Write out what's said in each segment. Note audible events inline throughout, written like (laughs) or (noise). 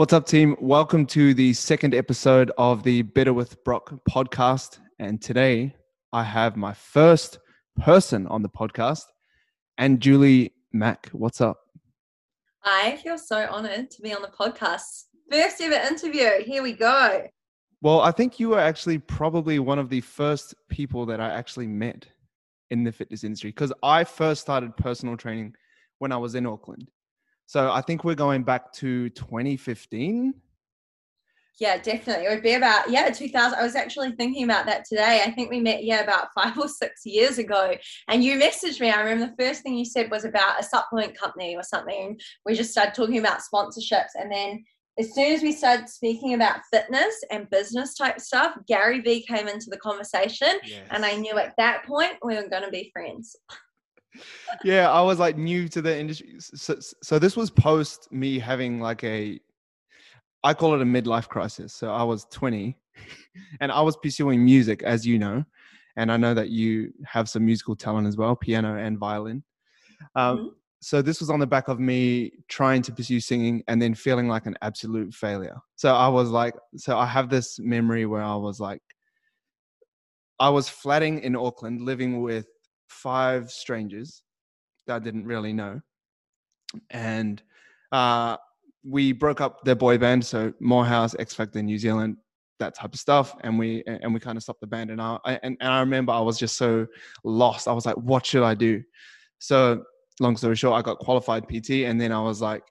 What's up, team? Welcome to the second episode of the Better with Brock podcast. And today I have my first person on the podcast, Anjuli Mack. What's up? I feel so honored to be on the podcast. First ever interview. Here we go. Well, I think you were actually probably one of the first people that I actually met in the fitness industry because I first started personal training when I was in Auckland. So I think we're going back to 2015. Yeah, definitely. It would be about, yeah, 2000. I was actually thinking about that today. I think we met, yeah, about (laughs) five or six years ago. And you messaged me. I remember the first thing you said was about a supplement company or something. We just started talking about sponsorships. And then as soon as we started speaking about fitness and business type stuff, Gary Vee came into the conversation. Yes. And I knew at that point we were going to be friends. (laughs) yeah, I was like new to the industry. So, so this was post me having like a, I call it a midlife crisis. So I was 20 (laughs) and I was pursuing music, as you know. And I know that you have some musical talent as well, piano and violin. Um, mm-hmm so this was on the back of me trying to pursue singing and then feeling like an absolute failure. So I was like, so I have this memory where I was like, I was flatting in Auckland, living with five strangers that I didn't really know, and uh, we broke up their boy band. So Moorhouse, X Factor, New Zealand, that type of stuff, and we and we kind of stopped the band. And I and, and I remember I was just so lost. I was like, what should I do? So long story short, I got qualified PT, and then I was like,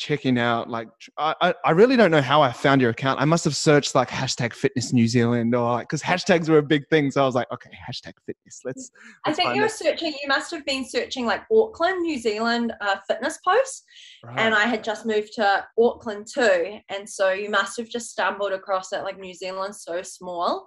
checking out like I, I really don't know how I found your account. I must have searched like hashtag fitness New Zealand or like because hashtags were a big thing. So I was like, okay, hashtag fitness. Let's, let's I think you were it. searching, you must have been searching like Auckland, New Zealand uh, fitness posts. Right. And I had just moved to Auckland too. And so you must have just stumbled across it like New Zealand's so small.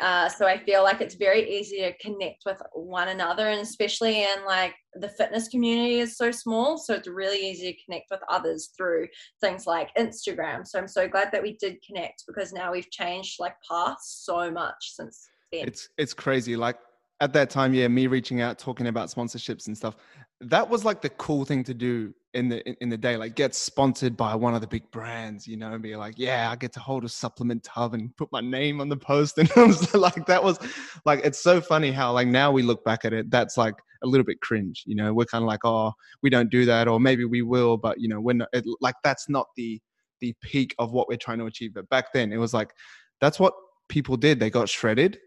Uh, so I feel like it's very easy to connect with one another and especially in like the fitness community is so small so it's really easy to connect with others through things like instagram. So i'm so glad that we did connect because now we've changed like paths so much since then. It's it's crazy. Like at that time yeah me reaching out talking about sponsorships and stuff that was like the cool thing to do in the in, the day like get sponsored by one of the big brands you know and be like yeah i get to hold a supplement tub and put my name on the post. (laughs) And like that was like it's so funny how like now we look back at it that's like a little bit cringe you know? We're kind of like oh we don't do that or maybe we will but you know when it, like that's not the the peak of what we're trying to achieve but back then it was like that's what people did. They got shredded.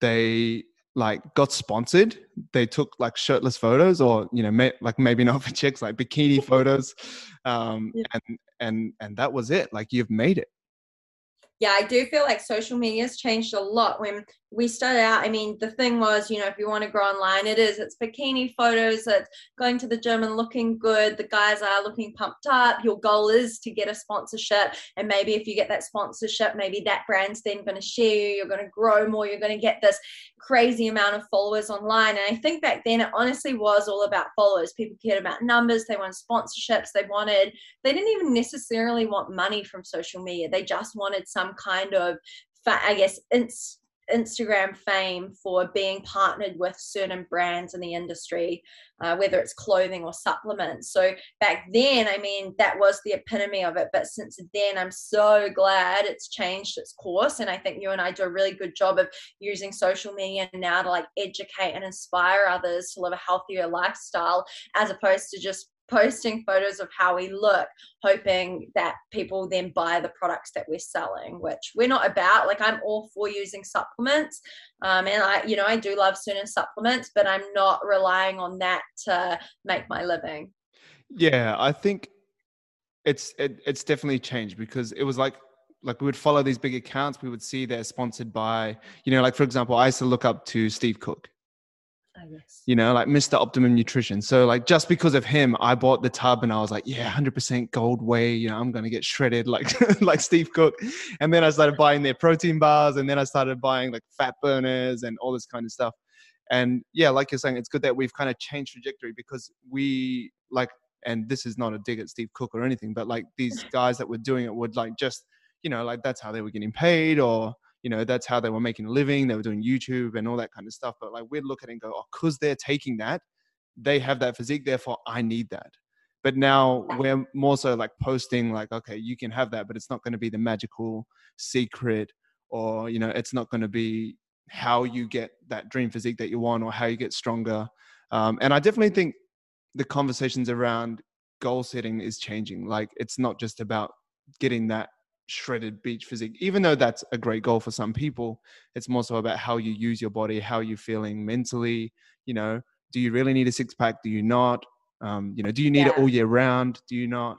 They like got sponsored. They took like shirtless photos or you know may, like maybe not (laughs) for chicks like bikini photos um yeah. and and and that was it. Like you've made it. Yeah, I do feel like social media has changed a lot. When we started out, I mean, the thing was, you know, if you want to grow online, it is. It's bikini photos, it's going to the gym and looking good. The guys are looking pumped up. Your goal is to get a sponsorship. And maybe if you get that sponsorship, maybe that brand's then going to share you. You're going to grow more. You're going to get this crazy amount of followers online. And I think back then it honestly was all about followers. People cared about numbers. They wanted sponsorships. They wanted, they didn't even necessarily want money from social media. They just wanted some kind of, I guess, ins- Instagram fame for being partnered with certain brands in the industry, uh, whether it's clothing or supplements. So back then, I mean, that was the epitome of it. But since then, I'm so glad it's changed its course. And I think you and I do a really good job of using social media now to like educate and inspire others to live a healthier lifestyle as opposed to just posting photos of how we look, hoping that people then buy the products that we're selling, which we're not about. Like I'm all for using supplements. Um, and I, you know, I do love certain supplements, but I'm not relying on that to make my living. Yeah, I think it's it, it's definitely changed because it was like like we would follow these big accounts we would see they're sponsored by you know like for example i used to look up to steve cook Ah, yes. You know, like Mr. Optimum Nutrition. So like just because of him, I bought the tub and I was like, yeah, 100% gold whey. You know, I'm gonna get shredded (laughs) like like Steve Cook. And then I started buying their protein bars, and then I started buying like fat burners and all this kind of stuff. And yeah, like you're saying, it's good that we've kind of changed trajectory because we like, and this is not a dig at Steve Cook or anything, but like these guys that were doing it would like just, you know, like that's how they were getting paid or you know that's how they were making a living they were doing youtube and all that kind of stuff but like we'd look at it and go oh because they're taking that they have that physique therefore i need that but now we're more so like posting like okay you can have that but it's not going to be the magical secret or you know it's not going to be how you get that dream physique that you want or how you get stronger. Um, and i definitely think the conversations around goal setting is changing like it's not just about getting that shredded beach physique even though that's a great goal for some people it's more so about how you use your body how you're feeling mentally you know do you really need a six pack do you not um, you know do you need yeah. it all year round do you not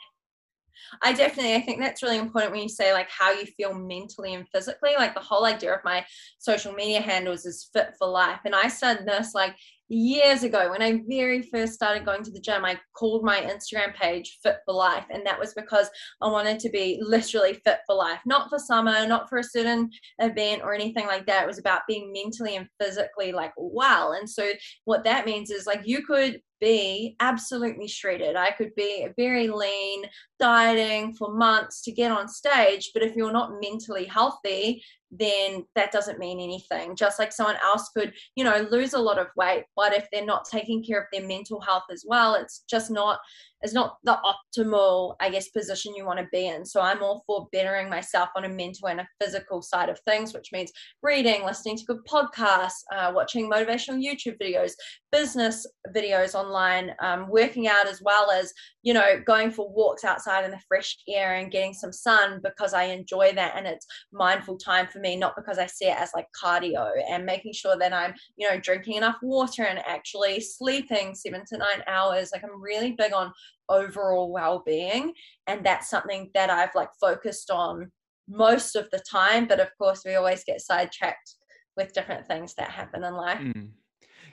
I definitely I think that's really important when you say like how you feel mentally and physically. Like the whole idea of my social media handles is fit for life. And I started this like years ago when I very first started going to the gym, I called my Instagram page Fit for Life. And that was because I wanted to be literally fit for life, not for summer, not for a certain event or anything like that. It was about being mentally and physically like well. And so what that means is like you could be absolutely shredded. I could be very lean, dieting for months to get on stage. But if you're not mentally healthy, then that doesn't mean anything. Just like someone else could, you know, lose a lot of weight, but if they're not taking care of their mental health as well, it's just not is not the optimal, I guess, position you want to be in. So I'm all for bettering myself on a mental and a physical side of things, which means reading, listening to good podcasts, uh, watching motivational YouTube videos, business videos online, um, working out as well as, you know, going for walks outside in the fresh air and getting some sun because I enjoy that and it's mindful time for me, not because I see it as like cardio and making sure that I'm, you know, drinking enough water and actually sleeping seven to nine hours. Like I'm really big on overall well-being and that's something that I've like focused on most of the time but of course we always get sidetracked with different things that happen in life mm.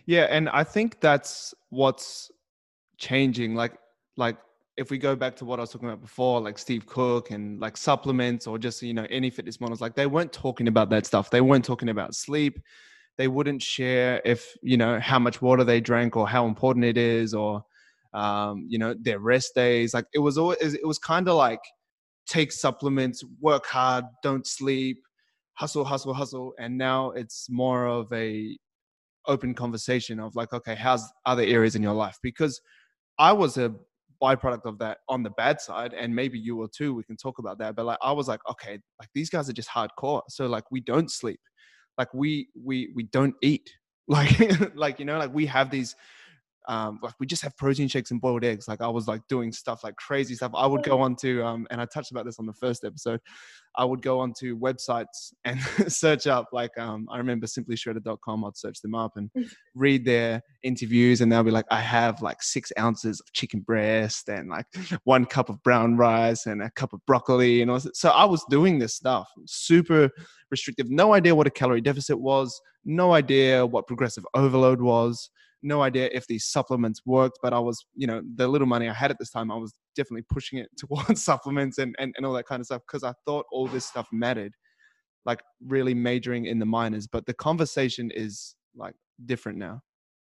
yeah and I think that's what's changing like like if we go back to what I was talking about before, like Steve Cook and like supplements or just, you know, any fitness models, like they weren't talking about that stuff. They weren't talking about sleep. They wouldn't share if, you know, how much water they drank or how important it is or um, you know, their rest days. Like it was always, it was kind of like take supplements, work hard, don't sleep, hustle, hustle, hustle. And now it's more of a open conversation of like, okay, how's other areas in your life? Because I was a byproduct of that on the bad side and maybe you will too we can talk about that but like i was like okay like these guys are just hardcore so like we don't sleep like we we we don't eat (laughs) like like you know like we have these um, like we just have protein shakes and boiled eggs. Like I was like doing stuff like crazy stuff. I would go on to, um, and I touched about this on the first episode. I would go onto websites and (laughs) search up like um, I remember simplyshredded.com. I'd search them up and mm. read their interviews, and they'll be like, I have like six ounces of chicken breast and like one cup of brown rice and a cup of broccoli, and all. So I was doing this stuff, super restrictive. No idea what a calorie deficit was. No idea what progressive overload was no idea if these supplements worked, but I was, you know, the little money I had at this time, I was definitely pushing it (laughs) towards supplements and, and, and all that kind of stuff because I thought all this stuff mattered, like really majoring in the minors. But the conversation is like different now.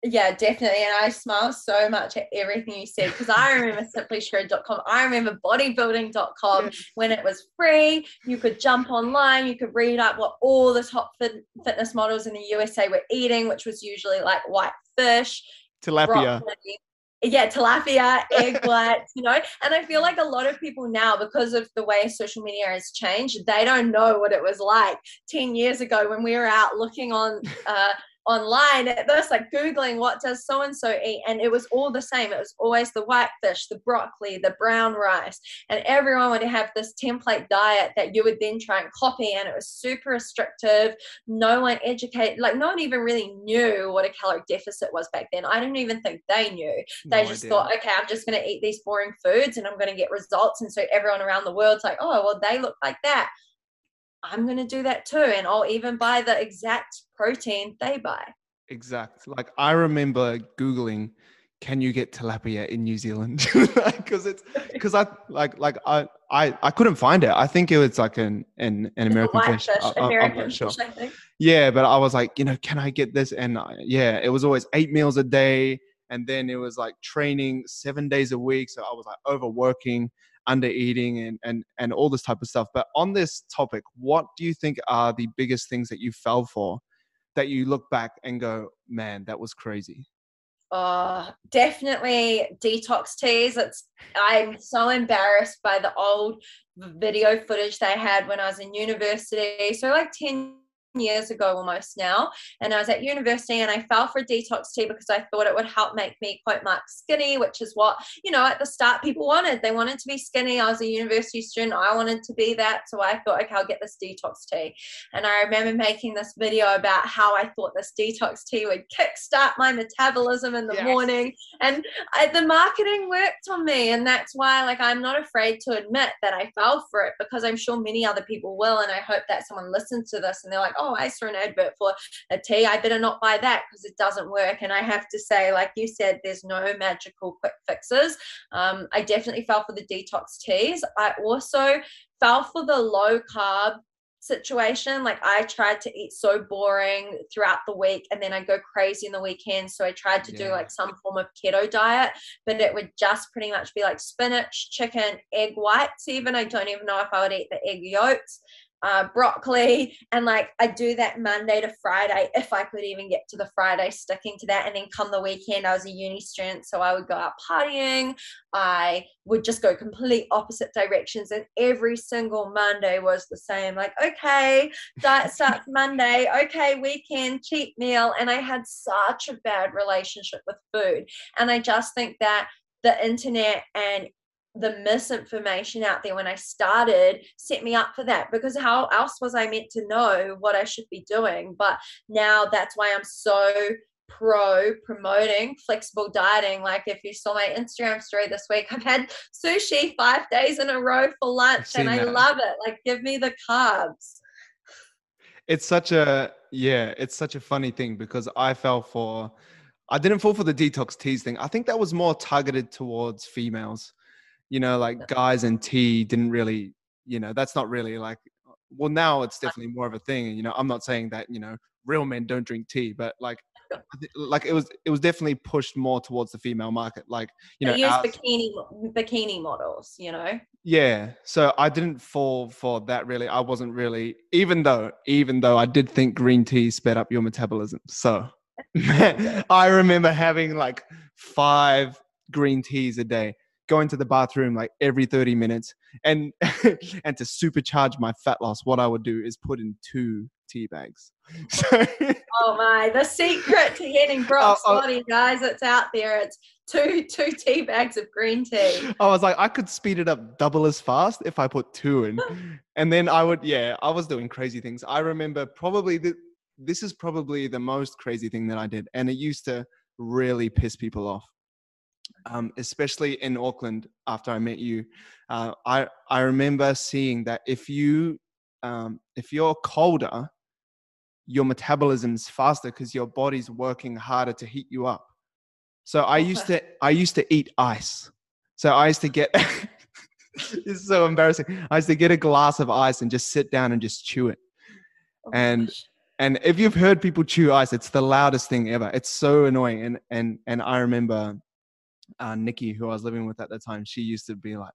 Yeah, definitely. And I smile so much at everything you said because I remember simplyshred.com. I remember bodybuilding.com yes. when it was free. You could jump online, you could read up what all the top fit- fitness models in the USA were eating, which was usually like white fish, tilapia. Broccoli, yeah, tilapia, egg (laughs) whites, you know. And I feel like a lot of people now, because of the way social media has changed, they don't know what it was like 10 years ago when we were out looking on uh, online at this, like Googling what does so and so eat. And it was all the same. It was always the white fish, the broccoli, the brown rice. And everyone would have this template diet that you would then try and copy. And it was super restrictive. No one educated, like, no one even really knew what a calorie deficit was back then. I don't even think they knew. They no just idea. thought, okay, I'm just going to eat these boring foods and I'm going to get results. And so everyone around the world's like, oh, well, they look like that. I'm going to do that too. And I'll even buy the exact protein they buy. Exact. Like I remember Googling, can you get tilapia in New Zealand? (laughs) Because it's (laughs) because I like like I, I I couldn't find it. I think it was like an an, an American fish. fish. I, American sure. fish, I think. Yeah, but I was like, you know, can I get this? And I, yeah, it was always eight meals a day, and then it was like training seven days a week. So I was like overworking under eating and, and, and all this type of stuff. But on this topic, what do you think are the biggest things that you fell for that you look back and go, man, that was crazy? uh, definitely detox teas. It's I'm so embarrassed by the old video footage they had when I was in university. So like 10 years ago almost now and i was at university and i fell for detox tea because i thought it would help make me quote mark skinny which is what you know at the start people wanted. They wanted to be skinny. I was a university student. I wanted to be that. So i thought okay i'll get this detox tea. And i remember making this video about how i thought this detox tea would kickstart my metabolism in the yes. morning. And I, the marketing worked on me. And that's why like i'm not afraid to admit that i fell for it because i'm sure many other people will. And i hope that someone listens to this and they're like oh oh, I saw an advert for a tea. I better not buy that because it doesn't work. And I have to say, like you said, there's no magical quick fixes. Um, I definitely fell for the detox teas. I also fell for the low carb situation. Like I tried to eat so boring throughout the week and then I go crazy in the weekend. So I tried to yeah. do like some form of keto diet, but it would just pretty much be like spinach, chicken, egg whites, even. I don't even know if I would eat the egg yolks uh, broccoli, and like I do that Monday to Friday if I could even get to the Friday, sticking to that. And then come the weekend, I was a uni student, so I would go out partying. I would just go complete opposite directions, and every single Monday was the same. Like, okay, diet starts (laughs) Monday. Okay, weekend cheat meal, and I had such a bad relationship with food. And I just think that the internet and the misinformation out there when I started set me up for that because how else was I meant to know what I should be doing? But now that's why I'm so pro promoting flexible dieting. Like if you saw my Instagram story this week, (laughs) I've had sushi five days in a row for lunch and I that. love it. Like give me the carbs. It's such a yeah, it's such a funny thing because I fell for I didn't fall for the detox teas thing. I think that was more targeted towards females you know, like guys and tea didn't really, you know, that's not really like, uh, well, now it's uh definitely more of a thing. You know, I'm not saying that, you know, real men don't drink tea, but like, (laughs) like it was, it was definitely pushed more towards the female market. Like, you know, use bikini, bikini models, you know? Yeah. So I didn't fall for that really. I wasn't really, even though, even though I did think green tea sped up your metabolism. So (laughs) (laughs) I remember having like five green teas a day going to the bathroom like every 30 minutes. And (laughs) and to supercharge my fat loss what i would do is put in two tea bags. (laughs) So, oh my the secret to getting (laughs) Brock's oh, oh, body guys it's out there. It's two two tea bags of green tea. I was like i could speed it up double as fast if i put two in. And then i would yeah i was doing crazy things. I remember probably the, this is probably the most crazy thing that i did and it used to really piss people off um, especially in Auckland after I met you, uh, I I remember seeing that if you um, if you're colder, your metabolism's faster because your body's working harder to heat you up. So I used to I used to eat ice. So I used to get (laughs) it's so embarrassing. I used to get a glass of ice and just sit down and just chew it. Oh and gosh. and if you've heard people chew ice, it's the loudest thing ever. It's so annoying. And and and I remember uh, Nikki, who I was living with at the time, she used to be like,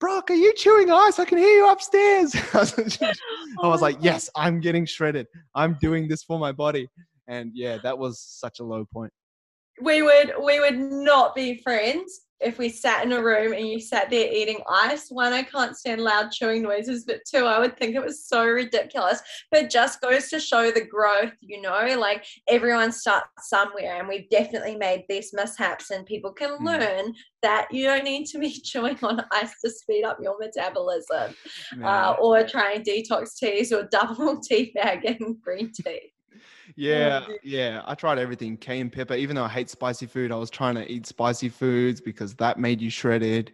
Brock, are you chewing ice? I can hear you upstairs. (laughs) I was like, (laughs) yes, I'm getting shredded. I'm doing this for my body. And yeah, that was such a low point. We would we would not be friends if we sat in a room and you sat there eating ice, one, I can't stand loud chewing noises, but two, I would think it was so ridiculous. But just goes to show the growth, you know, like everyone starts somewhere, and we've definitely made these mishaps, and people can mm. learn that you don't need to be (laughs) chewing on ice to speed up your metabolism uh, or trying detox teas or (laughs) double tea bag and green tea. Yeah, yeah. I tried everything. Cayenne pepper. Even though I hate spicy food, I was trying to eat spicy foods because that made you shredded.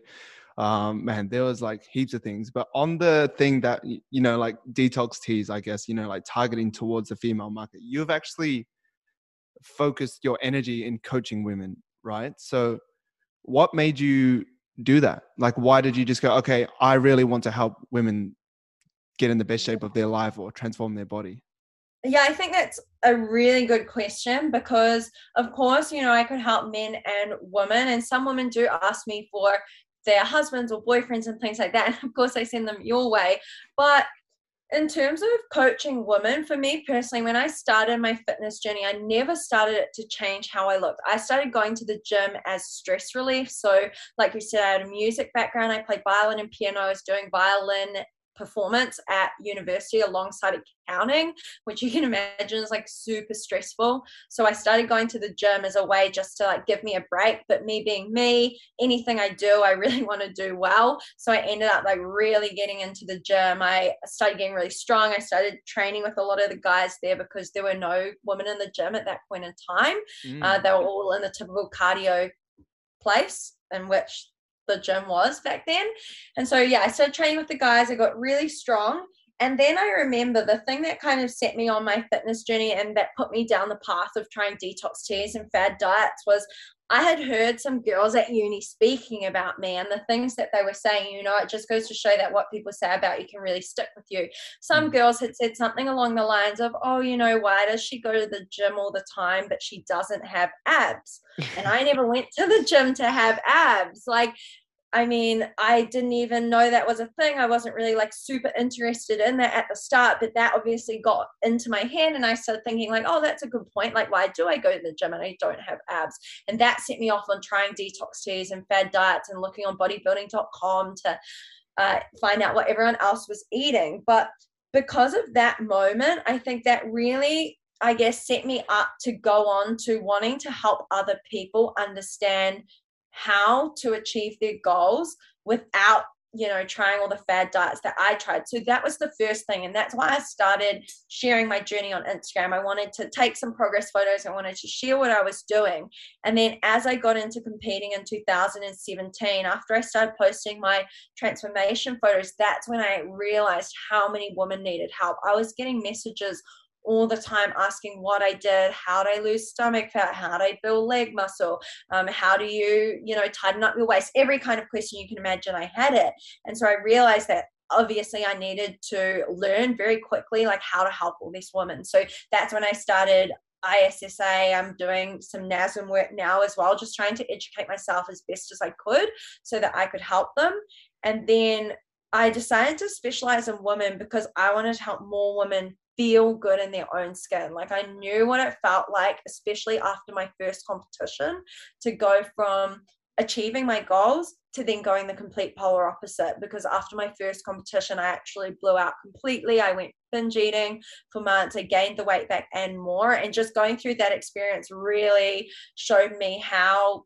Um, man, there was like heaps of things. But on the thing that you know, like detox teas, I guess you know, like targeting towards the female market, you've actually focused your energy in coaching women, right? So, what made you do that? Like, why did you just go, okay, I really want to help women get in the best shape of their life or transform their body? Yeah, I think that's a really good question because, of course, you know, I could help men and women, and some women do ask me for their husbands or boyfriends and things like that. And of course, I send them your way. But in terms of coaching women, for me personally, when I started my fitness journey, I never started it to change how I looked. I started going to the gym as stress relief. So, like you said, I had a music background. I played violin and piano. I was doing violin performance at university alongside accounting, which you can (laughs) imagine is like super stressful. So I started going to the gym as a way just to like give me a break. But me being me, anything I do, I (laughs) really want to do well. So I ended up like really getting into the gym. I started getting really strong. I started training with a lot of the guys there because there were no women in the gym at that point in time. Mm. Uh, they were all in the typical cardio place in which the gym was back then. And so, yeah, I started training with the guys. I got really strong. And then I remember the thing that kind of set me on my fitness journey and that put me down the path of trying detox teas and fad diets was I had heard some girls at uni speaking about me and the things that they were saying, you know, it just goes to show that what people say about you can really stick with you. Some mm. girls had said something along the lines of, oh, you know, why does she go to the gym all the time, but she doesn't have abs? and I never went to the gym to have abs. Like, I mean, I didn't even know that was a thing. I wasn't really like super interested in that at the start, but that obviously got into my head. And I started thinking, like, oh, that's a good point. Like, why do I go to the gym and I don't have abs? And that set me off on trying detox teas and fad diets and looking on bodybuilding.com to uh, find out what everyone else was eating. But because of that moment, I think that really I guess set me up to go on to wanting to help other people understand how to achieve their goals without you know trying all the fad diets that i tried. So that was the first thing and that's why i started sharing my journey on instagram. I wanted to take some progress photos. I wanted to share what i was doing. And then as i got into competing in 2017 after i started posting my transformation photos that's when i realized how many women needed help. I was getting messages all the time asking what I did, how do I lose stomach fat, how do I build leg muscle, um, how do you, you know, tighten up your waist, every kind of question you can imagine I had it. And so I realized that obviously I needed to learn very quickly like how to help all these women. So that's when I started ISSA. I'm doing some NASM work now as well, just trying to educate myself as best as I could so that I could help them. And then I decided to specialize in women because I wanted to help more women feel good in their own skin. Like I knew what it felt like, especially after my first competition, to go from achieving my goals to then going the complete polar opposite. Because after my first competition, I actually blew out completely. I went binge eating for months. I gained the weight back and more. And just going through that experience really showed me how,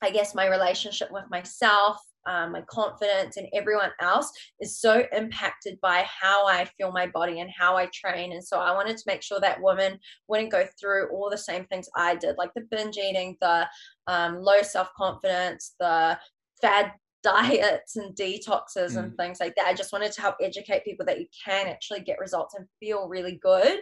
I guess, my relationship with myself um, my confidence, and everyone else is so impacted by how I feel my body and how I train. And so I wanted to make sure that women wouldn't go through all the same things I did, like the binge eating, the um, low self confidence, the fad diets and detoxes mm. and things like that. I just wanted to help educate people that you can actually get results and feel really good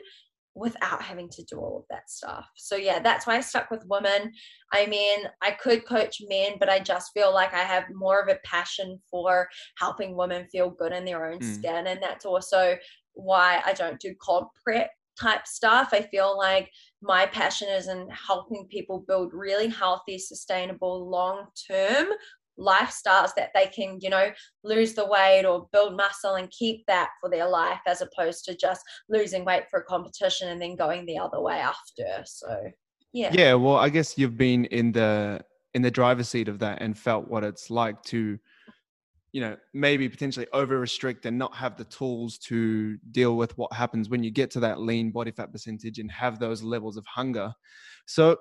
without having to do all of that stuff. So yeah, that's why I stuck with women. I mean, I could coach men, but I just feel like I have more of a passion for helping women feel good in their own mm. skin and that's also why I don't do comp prep type stuff. I feel like my passion is in helping people build really healthy, sustainable, long term lifestyles that they can you know lose the weight or build muscle and keep that for their life as opposed to just losing weight for a competition and then going the other way after. So yeah. Yeah well i guess you've been in the in the driver's seat of that and felt what it's like to you know maybe potentially over restrict and not have the tools to deal with what happens when you get to that lean body fat percentage and have those levels of hunger. So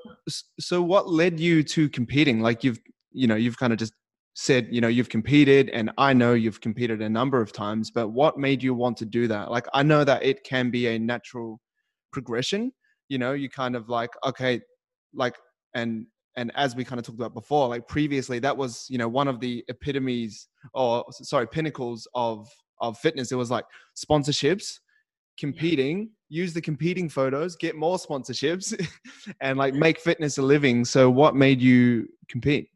so what led you to competing? Like you've you know you've kind of just said you know you've competed and i know you've competed a number of times but what made you want to do that? Like i know that it can be a natural progression you know you kind of like okay like and and as we kind of talked about before like previously that was you know one of the epitomes or sorry pinnacles of of fitness. It was like sponsorships competing use the competing photos get more sponsorships (laughs) and like make fitness a living. So what made you compete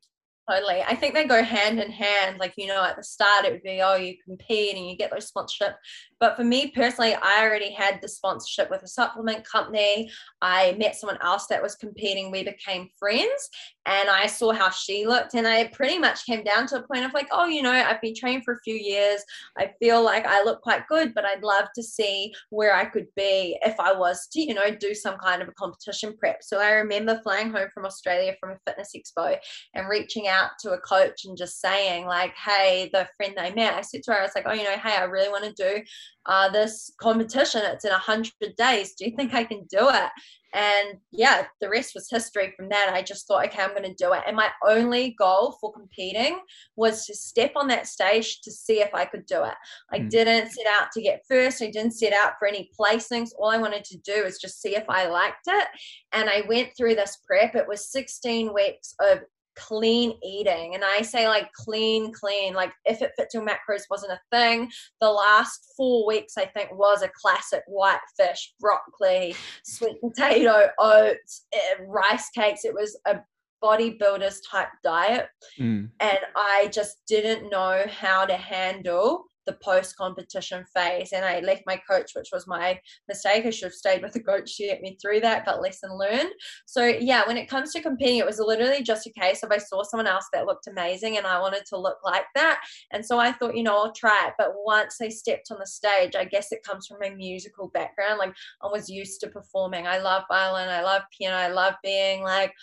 Totally. I think they go hand in hand. Like, you know, at the start, it would be, oh, you compete and you get those sponsorship. But for me personally, I already had the sponsorship with a supplement company. I met someone else that was competing. We became friends and I saw how she looked. And I pretty much came down to a point of like, oh, you know, I've been training for a few years. I feel like I look quite good, but I'd love to see where I could be if I was to, you know, do some kind of a competition prep. So I remember flying home from Australia from a fitness expo and reaching out to a coach and just saying, like, hey, the friend I met, I said to her, I was like, oh, you know, hey, I really want to do uh, this competition. It's in 100 days. Do you think I can do it? And yeah, the rest was history from that. I just thought, okay, I'm going to do it. And my only goal for competing was to step on that stage to see if I could do it. I mm. didn't set out to get first. I didn't set out for any placings. All I wanted to do was just see if I liked it. And I went through this prep. It was 16 weeks of clean eating. And I say like clean, clean, like if it fits your macros wasn't a thing. The last four weeks, I think, was a classic white fish, broccoli, sweet potato, oats, eh, rice cakes. It was a bodybuilders type diet. Mm. And I just didn't know how to handle the post competition phase. And I left my coach, which was my mistake. I should have stayed with the coach to get me through that, but lesson learned. So, yeah, when it comes to competing, it was literally just a case of I saw someone else that looked amazing and I wanted to look like that. And so I thought, you know, I'll try it. But once I stepped on the stage, I guess it comes from my musical background. Like I was used to performing. I love violin, I love piano, I love being like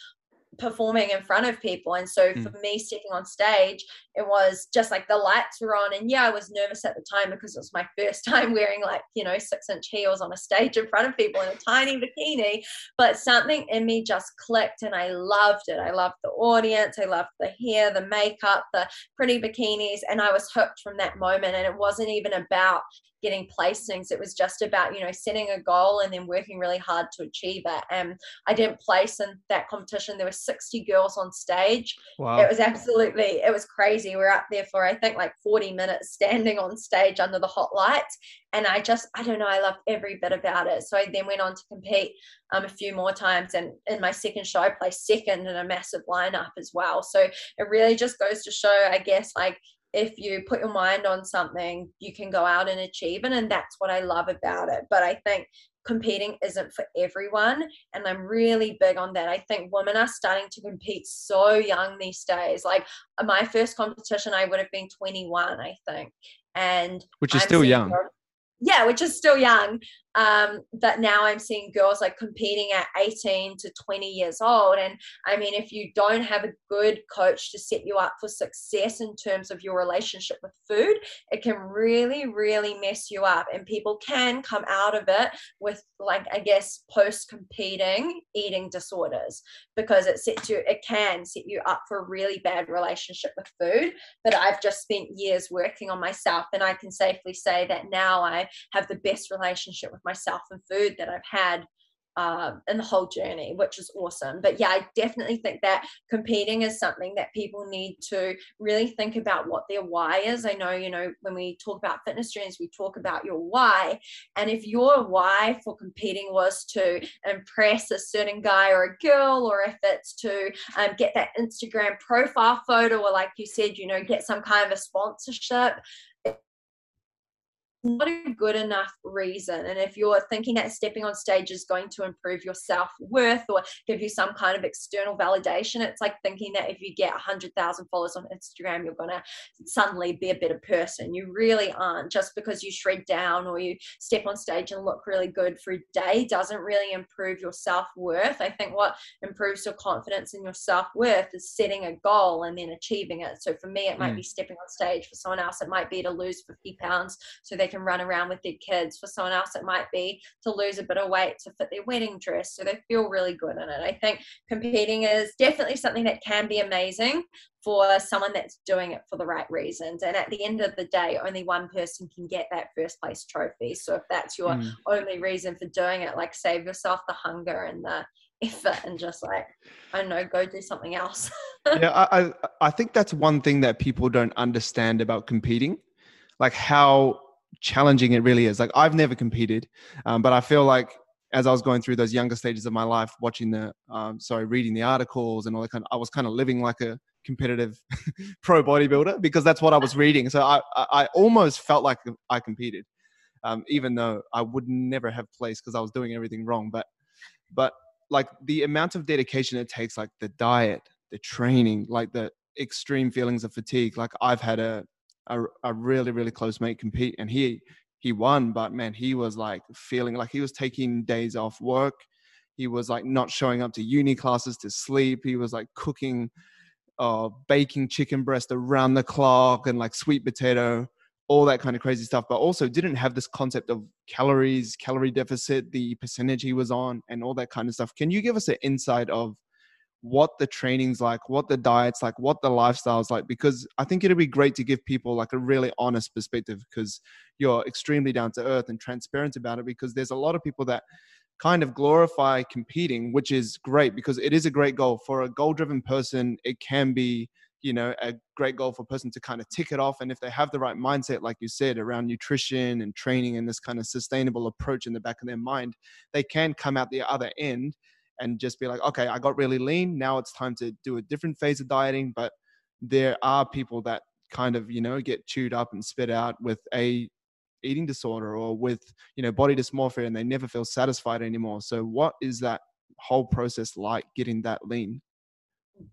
performing in front of people. And so mm. for me, stepping on stage, it was just like the lights were on. And yeah, I was nervous at the time because it was my first (laughs) time wearing like, you know, six inch heels on a stage in front of people in a tiny bikini. But something in me just clicked and I loved it. I loved the audience. I loved the hair, the makeup, the pretty bikinis. And I was hooked from that moment. And it wasn't even about, getting placings. It was just about, you know, setting a goal and then working really hard to achieve it. And I didn't place in that competition. There were 60 girls on stage. Wow. It was absolutely, it was crazy. We we're up there for, I think, like 40 minutes standing on stage under the hot lights. And I just, I don't know, I loved every bit about it. So I then went on to compete um, a few more times. And in my second show, I placed second in a massive lineup as well. So it really just goes to show, I guess, like if you put your mind on something, you can go out and achieve it. And that's what I love about it. But I think competing isn't for everyone. And I'm really big on that. I think women are starting to compete so young these days. Like uh, my first competition, I would have been 21, I think. And which is I'm still young. yeah, which is still young um, now I'm seeing girls like competing at 18 to 20 years old. And I mean, if you don't have a good coach to set you up for success in terms of your relationship with food, it can really, really mess you up. And people can come out of it with, like, I guess, post competing eating disorders because it sets you, it can set you up for a really bad relationship with food. But I've just spent years working on myself, and I can safely say that now I have the best relationship with with myself and food that I've had uh, in the whole journey, which is awesome. But yeah, I definitely think that competing is something that people need to really think about what their why is. I know, you know, when we talk about fitness journeys, we talk about your why. And if your why for competing was to impress a certain guy or a girl, or if it's to um, get that Instagram profile photo, or like you said, you know, get some kind of a sponsorship, not a good enough reason. And if you're thinking that stepping on stage is going to improve your self worth or give you some kind of external validation, it's like thinking that if you get 100,000 followers on Instagram, you're going to suddenly be a better person. You really aren't. Just because you shred down or you step on stage and look really good for a day doesn't really improve your self worth. I think what improves your confidence in your self worth is setting a goal and then achieving it. So for me, it might mm. be stepping on stage. For someone else, it might be to lose 50 pounds so they can run around with their kids. For someone else, it might be to lose a bit of weight to fit their wedding dress so they feel really good in it. I think competing is definitely something that can be amazing for someone that's doing it for the right reasons. And at the end of the day, only one person can get that first place trophy. So if that's your mm. only reason for doing it, like save yourself the hunger and the effort and just like I don't know, go do something else. (laughs) yeah, I I think that's one thing that people don't understand about competing, like how challenging it really is. Like I've never competed, um, but I feel like as I was going through those younger stages of my life, watching the, um, sorry, reading the articles and all that kind of, I was kind of living like a competitive (laughs) pro bodybuilder because that's what I was reading. So I, I almost felt like I competed, um, even though I would never have placed because I was doing everything wrong. But, but like the amount of dedication it takes, like the diet, the training, like the extreme feelings of fatigue. Like I've had a, a, a really, really close mate compete and he, he won, but man, he was like feeling like he was taking days off work. He was like not showing up to uni classes to sleep. He was like cooking uh, baking chicken breast around the clock and like sweet potato, all that kind of crazy stuff, but also didn't have this concept of calories, calorie deficit, the percentage he was on, and all that kind of stuff. Can you give us an insight of what the training's like, what the diet's like, what the lifestyle's like? Because I think it'd be great to give people like a really honest perspective because you're extremely down to earth and transparent about it. Because there's a lot of people that kind of glorify competing, which is great because it is a great goal for a goal driven person. It can be, you know, a great goal for a person to kind of tick it off. And if they have the right mindset, like you said, around nutrition and training and this kind of sustainable approach in the back of their mind, they can come out the other end and just be like, okay, I got really lean. Now it's time to do a different phase of dieting. But there are people that kind of, you know, get chewed up and spit out with a eating disorder or with you know body dysmorphia and they never feel satisfied anymore so what is that whole process like getting that lean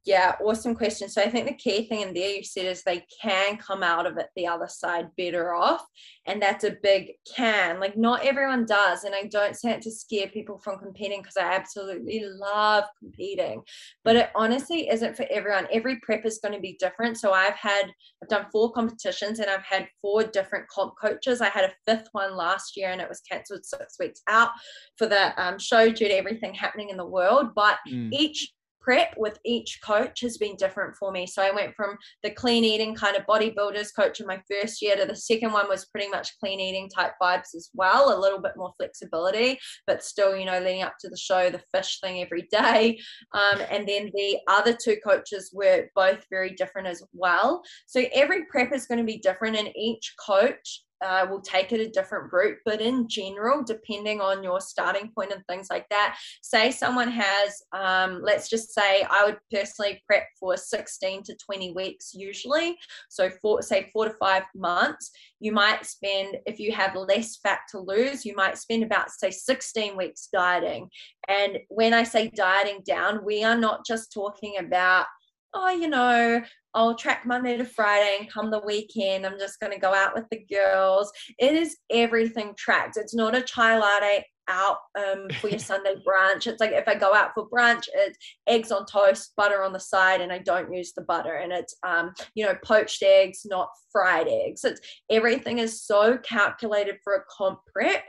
yeah, awesome question. So I think the key thing in there you said is they can come out of it the other side better off. And that's a big can. Like not everyone does. And I don't say it to scare people from competing because I absolutely love competing. But it honestly isn't for everyone. Every prep is going to be different. So I've had I've done four competitions and I've had four different comp coaches. I had a fifth one last year and it was cancelled six weeks out for the um, show due to everything happening in the world. But mm. each prep with each coach has been different for me. So I went from the clean eating kind of bodybuilders coach in my first year to the second one was pretty much clean eating type vibes as well, a little bit more flexibility, but still, you know, leading up to the show, the fish thing every day. Um, and then the other two coaches were both very different as well. So every prep is going to be different, and each coach uh, will take it a different route. But in general, depending on your starting point and things like that, say someone has, um, let's just say I would personally prep for 16 to 20 weeks usually. So, for say four to five months, you might spend, if you have less fat to lose, you might spend about, say, 16 weeks dieting. And when I say dieting down, we are not just talking about oh, you know, I'll track Monday to Friday and come the weekend, I'm just going to go out with the girls. It is everything tracked. It's not a chai latte out um, for your (laughs) Sunday brunch. It's like if I go out for brunch, it's eggs on toast, butter on the side, and I don't use the butter. And it's um, you know poached eggs, not fried eggs. It's everything is so calculated for a comp prep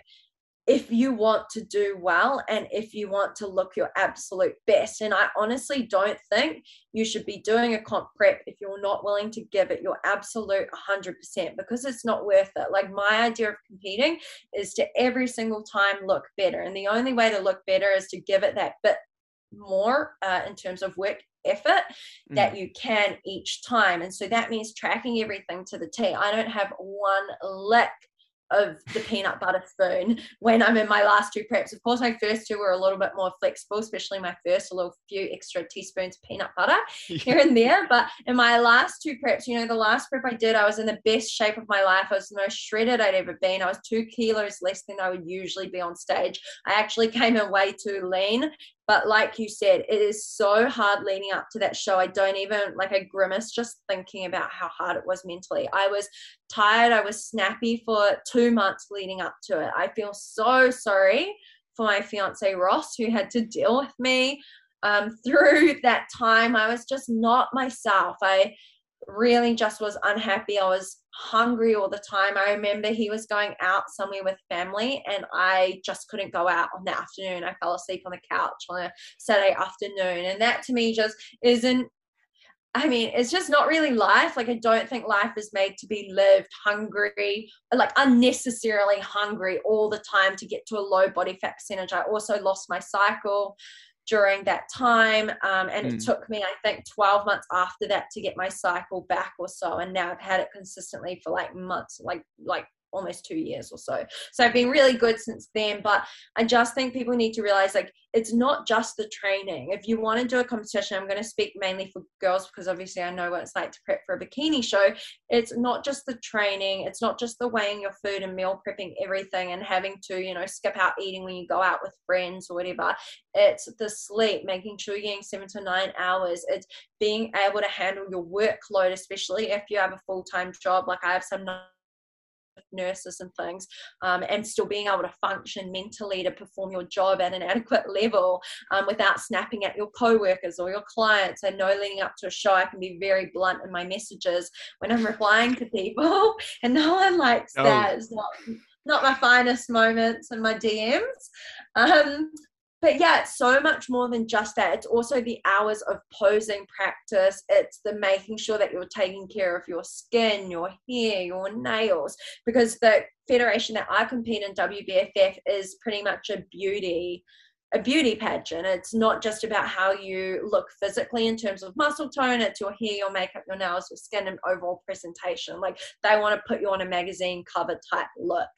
if you want to do well and if you want to look your absolute best. And I honestly don't think you should be doing a comp prep if you're not willing to give it your absolute 100% because it's not worth it. Like my idea of competing is to every single time look better. And the only way to look better is to give it that bit more uh, in terms of work effort mm. that you can each time. And so that means tracking everything to the T. I don't have one lick of the peanut butter spoon when I'm in my last two preps. Of course, my first two were a little bit more flexible, especially my first, a little few extra teaspoons of peanut butter (laughs) yeah. here and there. But in my last two preps, you know, the last prep I did, I was in the best shape of my life. I was the most shredded I'd ever been. I was two kilos less than I would usually be on stage. I actually (laughs) came in way too lean but like you said, it is so hard leading up to that show. I don't even like I grimace just thinking about how hard it was mentally. I was tired, I was snappy for two months leading up to it. I feel so sorry for my fiance Ross, who had to deal with me um, (laughs) through that time. I was just not myself. I really just was unhappy. I was hungry all the time. I remember he was going out somewhere with family and I just couldn't go out on the afternoon. I fell asleep on the couch on a Saturday afternoon. And that to me just isn't I mean, it's just not really life. Like, I don't think life is made to be lived hungry, like unnecessarily hungry all the time to get to a low body fat percentage. I also lost my cycle during that time. Um, and mm. it took me, I think, 12 months after that to get my cycle back or so. And now I've had it consistently for like months, like like almost two years or so. So I've been really good since then. But I just think people need to realize like it's not just the training. If you want to do a competition, I'm going to speak mainly for girls because obviously I know what it's like to prep for a bikini show. It's not just the training, it's not just the weighing your food and meal prepping everything and having to, you know, skip out eating when you go out with friends or whatever. It's the sleep, making sure you're getting seven to nine hours. It's being able to handle your workload, especially if you have a full time job. Like I have some nurses and things, um, and still being able to function mentally to perform your job at an adequate level um, without snapping at your co-workers or your clients. I know leading up to a show, I can be very blunt in my messages when I'm replying to people, (laughs) and no one likes oh. that. It's not not my finest moments in my DMs. Um, but yeah, it's so much more than just that. It's also the hours of posing practice. It's the making sure that you're taking care of your skin, your hair, your nails. Because the federation that I compete in, WBFF, is pretty much a beauty a beauty pageant. It's not just about how you look physically in terms of muscle tone, it's your hair, your makeup, your nails, your skin, and overall presentation. Like they want to put you on a magazine cover type look.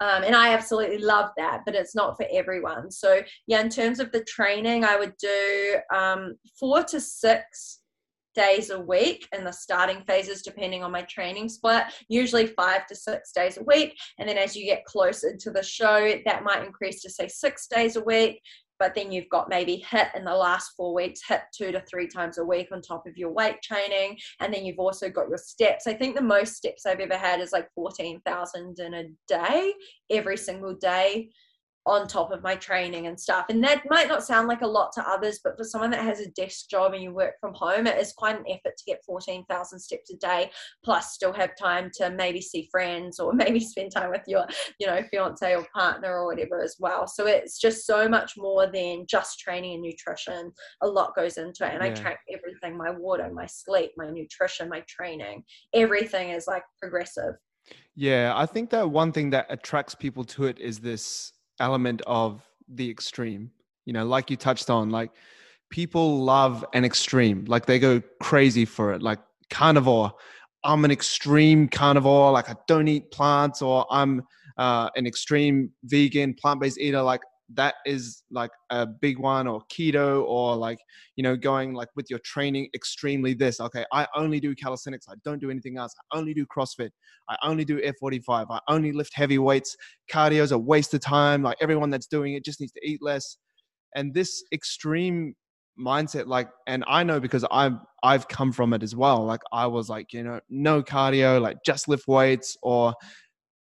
Um, and I absolutely love that, but it's not for everyone. So, yeah, in terms of the training, I would do um, four to six days a week in the starting phases, depending on my training split, usually five to six days a week. And then as you get closer to the show, that might increase to say six days a week but then you've got maybe HIIT in the last four weeks, HIIT two to three times a week on top of your weight training. And then you've also got your steps. I think the most steps I've ever had is like 14,000 in a day, every single day on top of my training and stuff. And that might not sound like a lot to others, but for someone that has a desk job and you work from home, it is quite an effort to get 14,000 steps a day, plus still have time to maybe see friends or (laughs) maybe spend time with your, you know, fiance or partner or whatever as well. So it's just so much more than just training and nutrition. A lot goes into it. And yeah. I track everything my water, my sleep, my nutrition, my training. Everything is like progressive. Yeah, I think that one thing that attracts people to it is this element of the extreme. You know, like you touched on, like people love an extreme, like they go crazy for it. Like carnivore, I'm an extreme carnivore, like I don't eat plants, or I'm uh, an extreme vegan, plant based eater. Like that is like a big one or keto or like you know going like with your training extremely this okay i only do calisthenics i don't do anything else i only do crossfit i only do f45 i only lift heavy weights cardio is a waste of time like everyone that's doing it just needs to eat less. And this extreme mindset like and i know because i've i've come from it as well like i was like you know no cardio like just lift weights or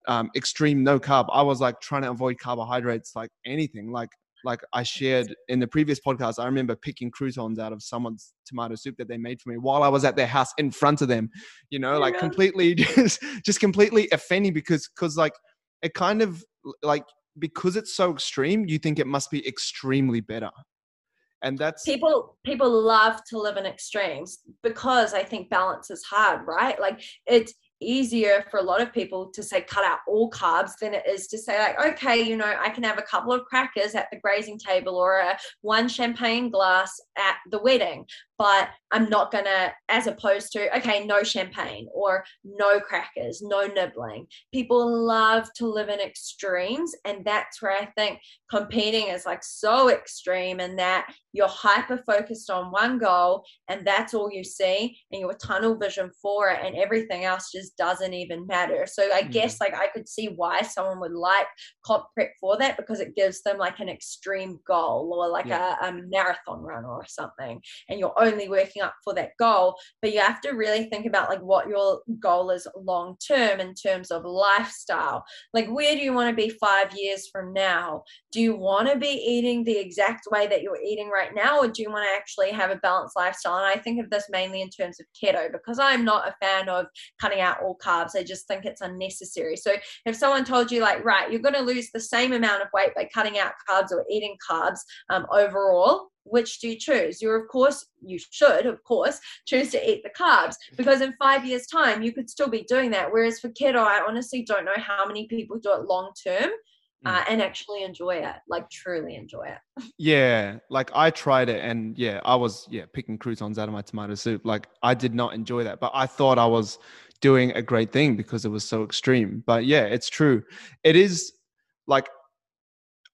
um, extreme no carb. I was like trying to avoid carbohydrates like anything. Like like I shared in the previous podcast, I remember picking croutons out of someone's tomato soup that they made for me while I was at their house in front of them. You know, like completely (laughs) just just completely offending because because like it kind of like because it's so extreme, you think it must be extremely better and that's people people love to live in extremes because i think balance is hard right like it's easier for a lot of people to say cut out all carbs than it is to say like okay you know i can have a couple of crackers at the grazing table or a one champagne glass at the wedding but I'm not gonna, as opposed to, okay, no champagne or no crackers, no nibbling. People love to live in extremes. And that's where I think competing is like so extreme and that you're hyper focused on one goal and that's all you see and your tunnel vision for it and everything else just doesn't even matter. So I mm-hmm. guess like I could see why someone would like comp prep for that because it gives them like an extreme goal or like yeah. a, a marathon run or something. And you're only working up for that goal but you have to really think about like what your goal is long term in terms of lifestyle. Like where do you want to be five years from now? Do you want to be eating the exact way that you're eating right now or do you want to actually have a balanced lifestyle? And i think of this mainly in terms of keto because i'm not a fan of cutting out all carbs i just think it's unnecessary. So if someone told you like right you're going to lose the same amount of weight by cutting out carbs or eating carbs um, overall which do you choose? You're, of course, you should, of course, choose to eat the carbs because in five years' time, you could still be doing that. Whereas for keto, I honestly don't know how many people do it long term. Uh, mm. and actually enjoy it, like truly enjoy it. (laughs) Yeah, like I tried it, and yeah, I was yeah picking croutons out of my tomato soup. Like I did not enjoy that, but I thought I was doing a great thing because it was so extreme. But yeah, it's true. It is like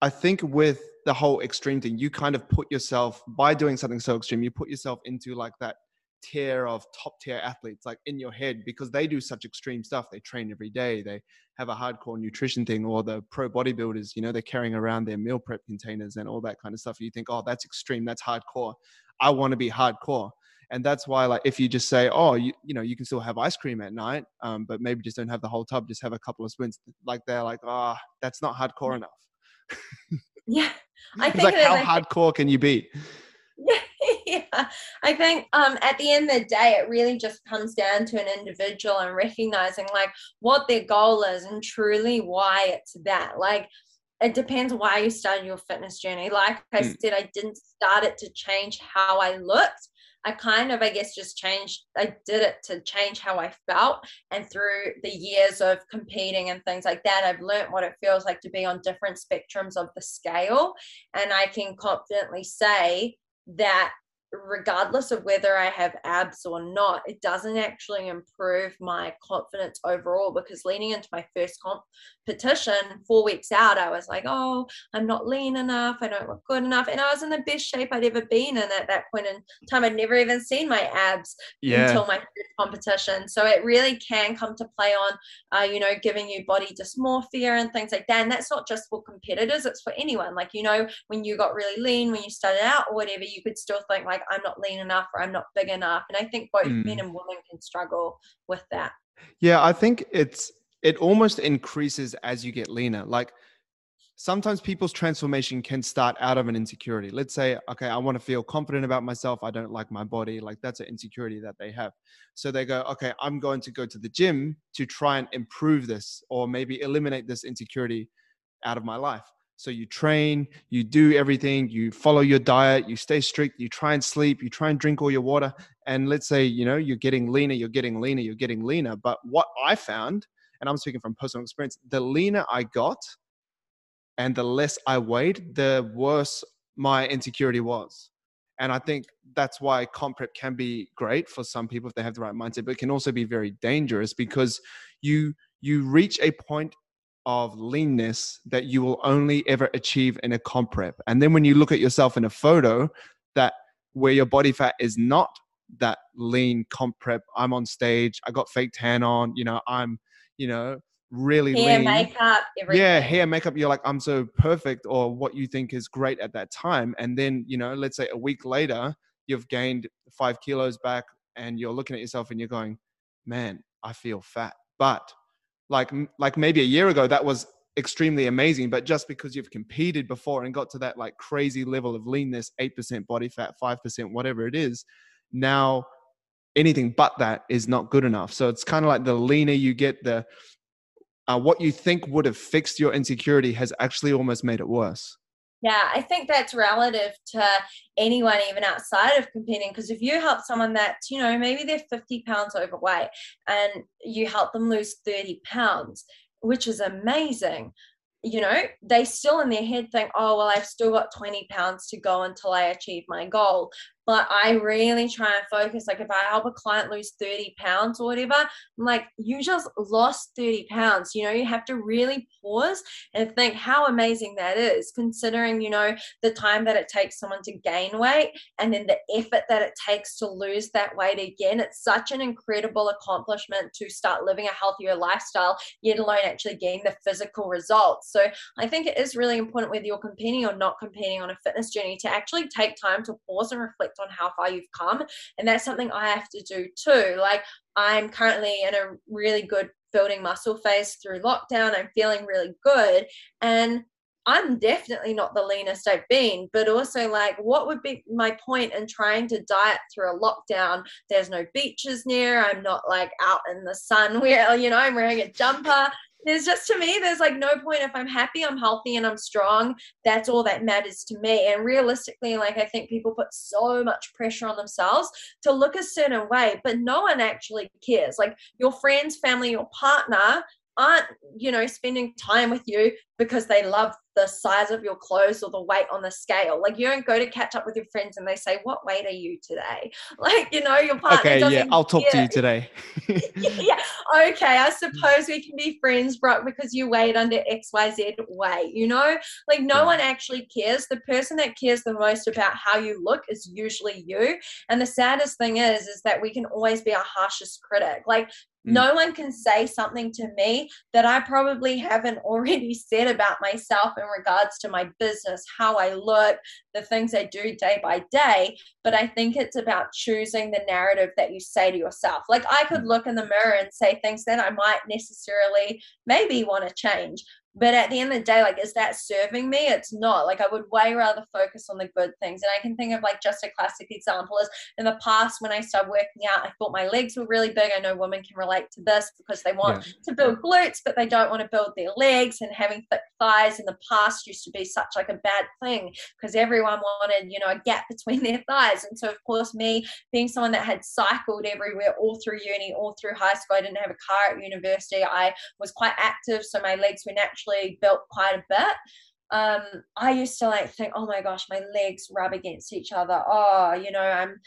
I think with the whole extreme thing, you kind of put yourself by doing something so extreme, you put yourself into like that tier of top tier athletes like in your head because they do such extreme stuff. They train every day. They have a hardcore nutrition thing or the pro bodybuilders you know they're carrying around their meal prep containers and all that kind of stuff. You think oh that's extreme. That's hardcore. I want to be hardcore. And that's why like if you just say oh you, you know you can still have ice cream at night um, but maybe just don't have the whole tub just have a couple of spoons like they're like ah oh, that's not hardcore enough. (laughs) Yeah i think like how like, hardcore can you be (laughs) yeah, I think um, at the end of the day, it really just comes down to an individual and recognizing like what their goal is and truly why it's that. Like, it depends why you started your fitness journey. Like I mm. said, I didn't start it to change how I looked. I kind of, I guess, just changed. I did it to change how I felt. And through the years of competing and things like that, I've learned what it feels like to be on different spectrums of the scale. And I can confidently say that regardless of whether I have abs or not, it doesn't actually improve my confidence overall because leaning into my first competition four weeks out, I was like, oh, I'm not lean enough. I don't look good enough. And I was in the best shape I'd ever been in at that point in time. I'd never even seen my abs yeah. until my first competition. So it really can come to play on, uh, you know, giving you body dysmorphia and things like that. And that's not just for competitors, it's for anyone. Like, you know, when you got really lean, when you started out or whatever, you could still think like, I'm not lean enough or I'm not big enough. And I think both mm. men and women can struggle with that. Yeah, I think it's it almost increases as you get leaner. Like sometimes people's transformation can start out of an insecurity. Let's say, okay, I want to feel confident about myself. I don't like my body. Like that's an insecurity that they have. So they go, okay, I'm going to go to the gym to try and improve this or maybe eliminate this insecurity out of my life. So you train, you do everything, you follow your diet, you stay strict, you try and sleep, you try and drink all your water. And let's say, you know, you're getting leaner, you're getting leaner, you're getting leaner. But what I found, and I'm speaking from personal experience, the leaner I got and the less I weighed, the worse my insecurity was. And I think that's why comp prep can be great for some people if they have the right mindset, but it can also be very dangerous because you you reach a point of leanness that you will only ever achieve in a comp prep. And then when you look at yourself in a photo that where your body fat is not that lean comp prep, I'm on stage, I got fake tan on, you know, I'm, you know, really hair, lean. makeup, everything. Yeah, hair, makeup. You're like, I'm so perfect, or what you think is great at that time. And then, you know, let's say a week later, you've gained five kilos back and you're looking at yourself and you're going, man, I feel fat. But like like maybe a year ago that was extremely amazing but just because you've competed before and got to that like crazy level of leanness 8% body fat 5% whatever it is now anything but that is not good enough. So it's kind of like the leaner you get the uh, what you think would have fixed your insecurity has actually almost made it worse yeah, I think that's relative to anyone, even outside of competing. Because if you help someone that's, you know, maybe they're 50 pounds overweight and you help them lose 30 pounds, which is amazing, you know, they still in their head think, oh, well, I've still got 20 pounds to go until I achieve my goal but I really try and focus. Like if I help a client lose 30 pounds or whatever, I'm like, you just lost 30 pounds. You know, you have to really pause and think how amazing that is, considering, you know, the time that it takes someone to gain weight and then the effort that it takes to lose that weight again. It's such an incredible accomplishment to start living a healthier lifestyle, yet alone actually gain the physical results. So I think it is really important whether you're competing or not competing on a fitness journey to actually take time to pause and reflect reflect on how far you've come. And that's something I have to do too. Like I'm currently in a really good building muscle phase through lockdown. I'm feeling really good. And I'm definitely not the leanest I've been, but also like, what would be my point in trying to diet through a lockdown? There's no beaches near. I'm not like out in the sun (laughs) where, you know, I'm wearing a jumper there's just to me there's like no point. If i'm happy i'm healthy and i'm strong that's all that matters to me. And realistically like i think people put so much pressure on themselves to look a certain way but no one actually cares. Like your friends family your partner aren't you know spending time with you because they love the size of your clothes or the weight on the scale. Like you don't go to catch up with your friends and they say what weight are you today? (laughs) Like you know your partner okay yeah i'll talk to you (laughs) today. (laughs) Yeah okay i suppose we can be friends bro because you weighed under xyz weight you know? Like no yeah. one actually cares. The person that cares the most about how you look is usually you. And the saddest thing is is that we can always be our harshest critic. Like Mm. No one can say something to me that I probably haven't already said about myself in regards to my business, how I look, the things I do day by day. But I think it's about choosing the narrative that you say to yourself. Like I could look in the mirror and say things that I might necessarily maybe want to change, but at the end of the day like is that serving me? It's not. Like i would way rather focus on the good things. And i can think of like just a classic example is in the past when i started working out i thought my legs were really big. I know women can relate to this because they want yeah. to build glutes but they don't want to build their legs. And having thick thighs in the past used to be such like a bad thing because everyone wanted you know a gap (laughs) between their thighs. And so of course me being someone that had cycled everywhere all through uni all through high school i didn't have a car at university. I was quite active so my legs were naturally actually built quite a bit um, I used to like think, oh my gosh, my legs rub against each other. Oh, you know, I'm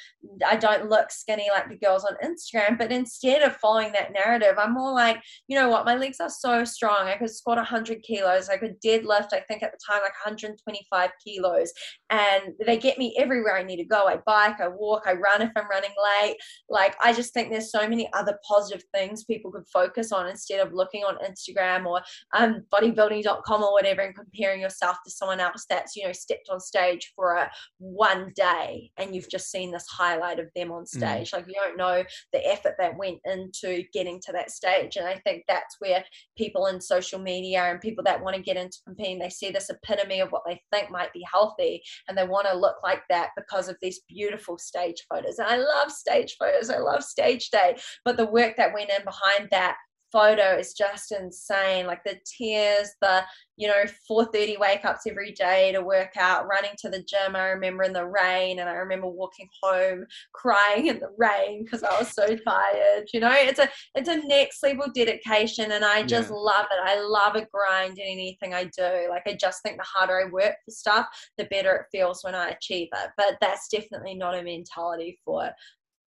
I don't look skinny like the girls on Instagram. But instead of following that narrative, I'm more like, you know what, my legs are so strong. I could squat 100 kilos. I could deadlift, I think at the time, like 125 kilos. And they get me everywhere I need to go. I bike, I walk, I run if I'm running late. Like, I just think there's so many other positive things people could focus on instead of looking on Instagram or um, bodybuilding.com or whatever and comparing yourself yourself to someone else that's you know stepped on stage for a one day and you've just seen this highlight of them on mm. stage mm. like you don't know the effort that went into getting to that stage and i think that's where people in social media and people that want to get into competing they see this epitome of what they think might be healthy and they want to look like that because of these beautiful stage photos and i love stage photos i love stage day but the work that went in behind that photo is just insane. Like the tears, the you know 4:30 wake ups every day to work out, running to the gym. I remember in the rain, and I remember walking home crying in the rain because I was so tired. You know, it's a it's a next level dedication, and I just yeah. love it. I love a grind in anything I do. Like I just think the harder I work for stuff, the better it feels when I achieve it. But that's definitely not a mentality for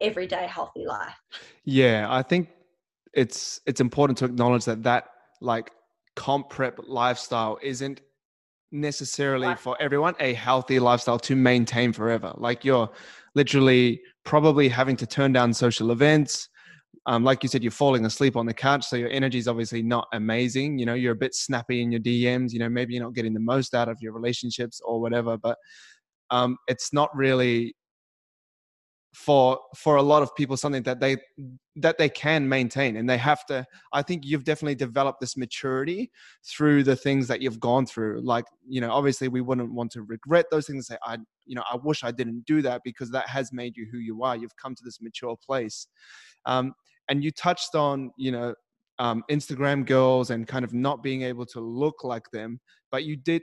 everyday healthy life. Yeah, I think it's it's important to acknowledge that that like comp prep lifestyle isn't necessarily for everyone a healthy lifestyle to maintain forever. Like you're literally probably having to turn down social events. Um, like you said you're falling asleep on the couch so your energy is obviously not amazing. You know you're a bit snappy in your dms you know maybe you're not getting the most out of your relationships or whatever but um, it's not really for for a lot of people something that they that they can maintain. And they have to i think you've definitely developed this maturity through the things that you've gone through. Like you know obviously we wouldn't want to regret those things say i you know i wish i didn't do that because that has made you who you are. You've come to this mature place. Um, and you touched on you know um, instagram girls and kind of not being able to look like them but you did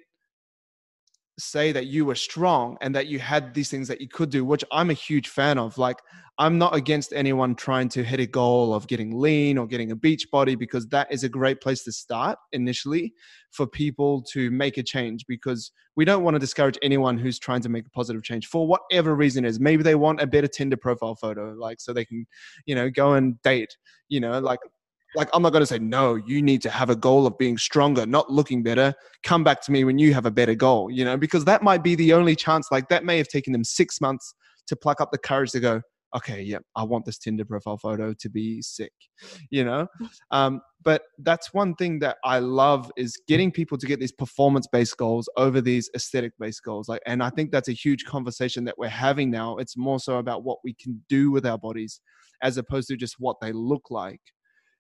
say that you were strong and that you had these things that you could do, which I'm a huge fan of. Like, I'm not against anyone trying to hit a goal of getting lean or getting a beach body because that is a great place to start initially for people to make a change because we don't want to discourage anyone who's trying to make a positive change for whatever reason is. Maybe they want a better Tinder profile photo, like so they can, you know, go and date, you know, like like i'm not going to say no you need to have a goal of being stronger not looking better. Come back to me when you have a better goal you know? Because that might be the only chance like that may have taken them six months to pluck up the courage to go okay yeah i want this tinder profile photo to be sick you know? Um, but that's one thing that i love is getting people to get these performance based goals over these aesthetic based goals like and i think that's a huge conversation that we're having now. It's more so about what we can do with our bodies as opposed to just what they look like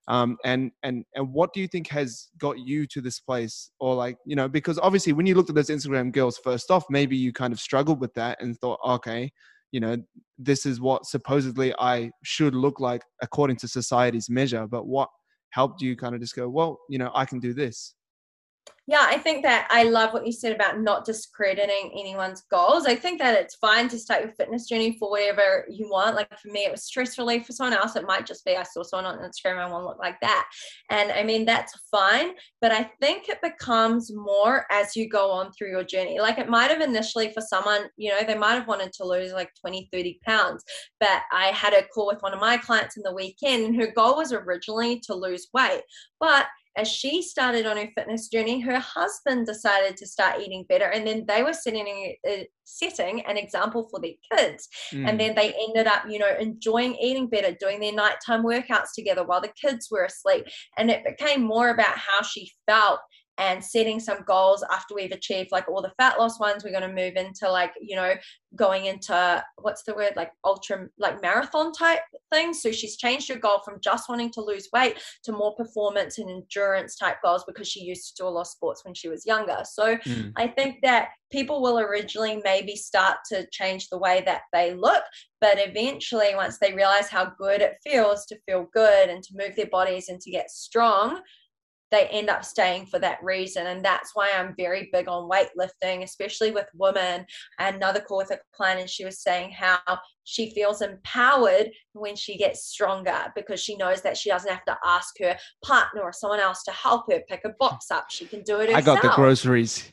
um, and and and what do you think has got you to this place? Or like you know because obviously when you looked at those instagram girls first off maybe you kind of struggled with that and thought okay you know this is what supposedly i should look like according to society's measure. But what helped you kind of just go well you know i can do this Yeah, I think that I love what you said about not discrediting anyone's goals. I think that it's fine to start your fitness journey for whatever you want. Like for me, it was stress relief. For someone else, it might just be I saw someone on Instagram, I want to look like that. And I mean, that's fine. But I think it becomes more as you go on through your journey. Like it might have initially for someone, you know, they might have wanted to lose like 20, 30 pounds. But I had a call with one of my clients in the weekend, and her goal was originally to lose weight. But as she started on her fitness journey, her husband decided to start eating better, and then they were setting a, setting an example for their kids. Mm. And then they ended up, you know, enjoying eating better, doing their nighttime workouts together while the kids were asleep, and it became more about how she felt and setting some goals after we've achieved like all the fat loss ones we're going to move into like you know going into what's the word like ultra like marathon type things so she's changed her goal from just wanting to lose weight to more performance and endurance type goals because she used to do a lot of sports when she was younger so mm. i think that people will originally maybe start to change the way that they look but eventually once they realize how good it feels to feel good and to move their bodies and to get strong they end up staying for that reason. And that's why I'm very big on weightlifting, especially with women. another call with a client, and she was saying how she feels empowered when she gets stronger because she knows that she doesn't have to ask her partner or someone else to help her pick a box up. She can do it herself. I got the groceries.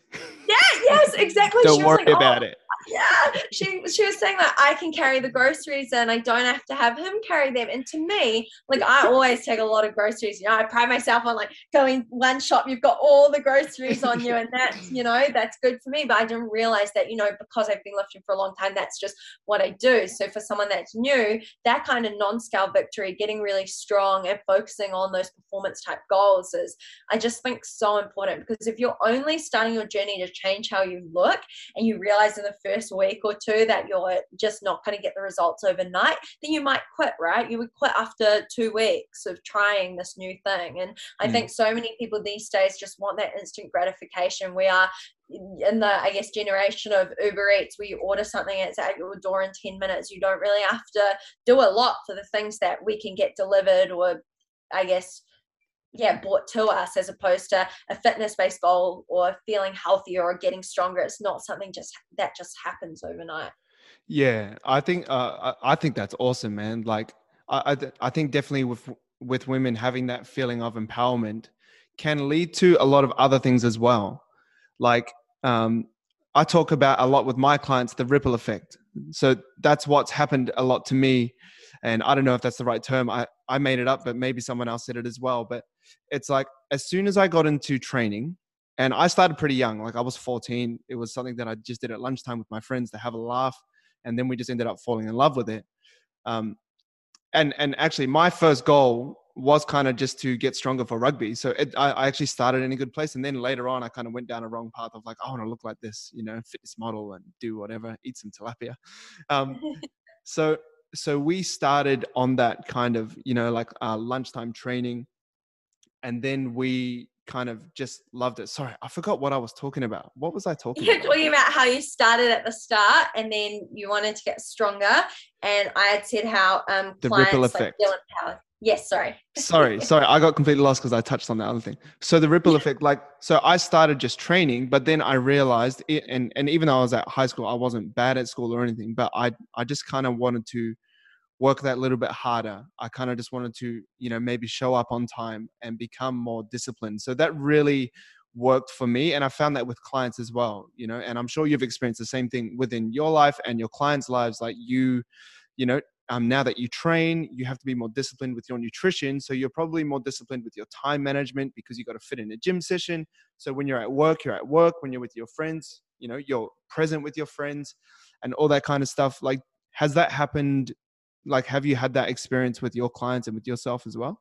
Yeah, yes, (laughs) exactly. Don't worry like, about oh, it yeah she she was saying that i can carry the groceries and i don't have to have him carry them and to me like i always take a lot of groceries you know i pride myself on like going one shop you've got all the groceries on you and that's (laughs) you know that's good for me but i didn't realize that you know because i've been lifting for a long time that's just what i do so for someone that's new that kind of non-scale victory getting really strong and focusing on those performance type goals is i just think so important because if you're only starting your journey to change how you look and you realize in the first first week or two that you're just not going to get the results overnight, then you might quit, right? You would quit after two weeks of trying this new thing. And I mm. think so many people these days just want that instant gratification. We are in the I guess generation of Uber Eats where you order something it's at your door in 10 minutes you don't really have to do a lot for the things that we can get delivered or I guess yeah brought to us as opposed to a fitness based goal or feeling healthier or getting stronger. It's not something just that just happens overnight. Yeah i think uh, i think that's awesome man. Like I, I i think definitely with with women having that feeling of empowerment can lead to a lot of other things as well like um i talk about a lot with my clients the ripple effect so that's what's happened a lot to me and i don't know if that's the right term i i made it up but maybe someone else said it as well but it's like as soon as I got into training, and I started pretty young, like I was 14. It was something that I just did at lunchtime with my friends to have a laugh, and then we just ended up falling in love with it. Um, and and actually, my first goal was kind of just to get stronger for rugby. So it, I, I, actually started in a good place, and then later on, I kind of went down a wrong path of like, I want to look like this, you know, fitness model and do whatever, eat some tilapia. (laughs) Um, (laughs) so so we started on that kind of you know like uh, lunchtime training and then we kind of just loved it. Sorry, I forgot what I was talking about. What was I talking You're about? talking about how you started at the start and then you wanted to get stronger. And I had said how um the ripple effect. Like Yes, sorry. sorry, (laughs) sorry. I got completely lost because I touched on the other thing. So the ripple effect, like, so I started just training, but then I realized, it, and and even though I was at high school, I wasn't bad at school or anything, but I I just kind of wanted to work that little bit harder. I kind of just wanted to, you know, maybe show up on time and become more disciplined. So that really worked for me and i found that with clients as well you know and i'm sure you've experienced the same thing within your life and your clients lives like you you know um, now that you train you have to be more disciplined with your nutrition so you're probably more disciplined with your time management because you got to fit in a gym session. So when you're at work you're at work when you're with your friends you know you're present with your friends and all that kind of stuff. Like has that happened like have you had that experience with your clients and with yourself as well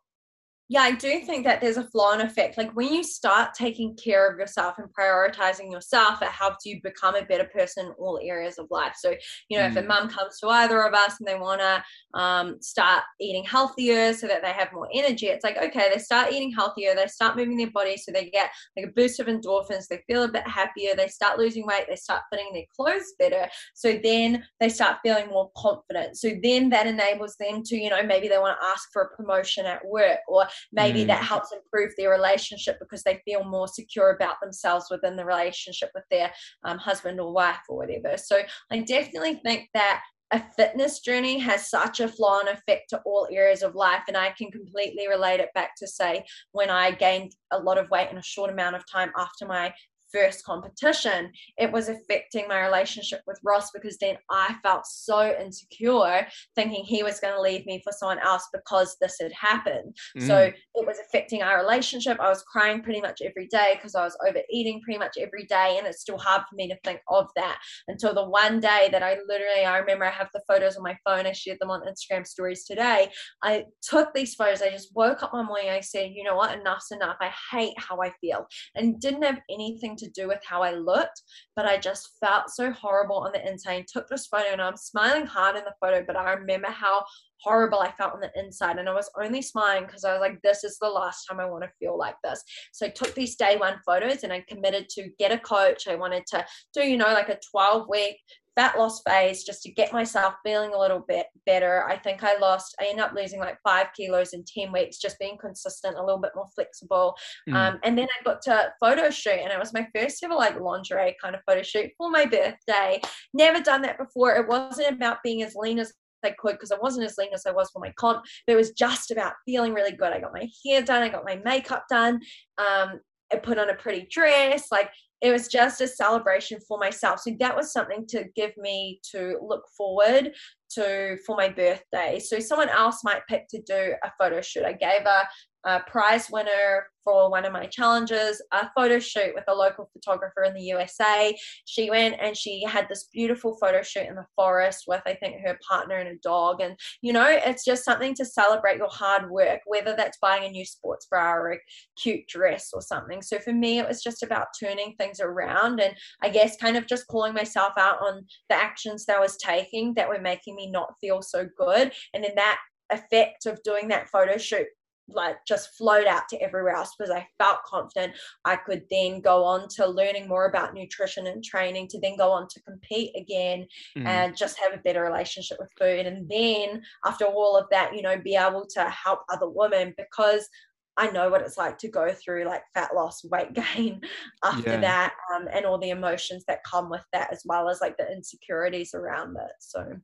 yeah, I do think that there's a flow and effect. Like when you start taking care of yourself and prioritizing yourself, it helps you become a better person in all areas of life. So, you know, mm. if a mm. mum comes to either of us and they want to um, start eating healthier so that they have more energy, it's like, okay, they start eating healthier, they start moving their body so they get like a boost of endorphins, they feel a bit happier, they start losing weight, they start fitting their clothes better. So then they start feeling more confident. So then that enables them to, you know, maybe they want to ask for a promotion at work or maybe Mm. that helps improve their relationship because they feel more secure about themselves within the relationship with their um, husband or wife or whatever. So I definitely think that a fitness journey has such a flow on effect to all areas of life. And I can completely relate it back to, say, when I gained a lot of weight in a short amount of time after my first competition, it was affecting my relationship with Ross because then I felt so insecure, thinking he was going to leave me for someone else because this had happened. So Mm. it was affecting our relationship. I was crying pretty much every day because I was overeating pretty much every day. And it's still hard for me to think of that until the one day that I literally, I remember I have the photos on my phone. I shared them on Instagram stories today. I took these photos. I just woke up one morning. I said, you know what? Enough's enough. I hate how I feel. And didn't have anything to do with how I looked, but I just felt so horrible on the inside. I took this photo and I'm smiling hard in the photo, but I remember how horrible I felt on the inside. And I was only smiling because I was like, this is the last time I want to feel like this. So I took these day one photos and I committed to get a coach. I wanted to do, you know, like a 12 week fat loss phase just to get myself feeling a little bit better. I think I lost, I ended up losing like five kilos in 10 weeks, just being consistent, a little bit more flexible. Mm. Um, and then I booked a photo shoot, and it was my first ever like lingerie kind of photo shoot for my birthday. Never done that before. It wasn't about being as lean as I could because I wasn't as lean as I was for my comp, but it was just about feeling really good. I got my hair done, I got my makeup done, um, I put on a pretty dress, like it was just a celebration for myself. So that was something to give me to look forward to for my birthday. So someone else might pick to do a photo shoot. I gave a, a prize winner for one of my challenges a photo shoot with a local photographer in the USA. She went and she had this beautiful photo shoot in the forest with, I think, her partner and a dog. And, you know, it's just something to celebrate your hard work, whether that's buying a new sports bra or a cute dress or something. So for me, it was just about turning things around and I guess kind of just calling myself out on the actions that I was taking that were making me not feel so good. And then that effect of doing that photo shoot like just flowed out to everywhere else because I felt confident I could then go on to learning more about nutrition and training to then go on to compete again Mm. and just have a better relationship with food and then after all of that you know be able to help other women because I know what it's like to go through like fat loss, weight (laughs) gain after Yeah. that, um, and all the emotions that come with that, as well as like the insecurities around it. So,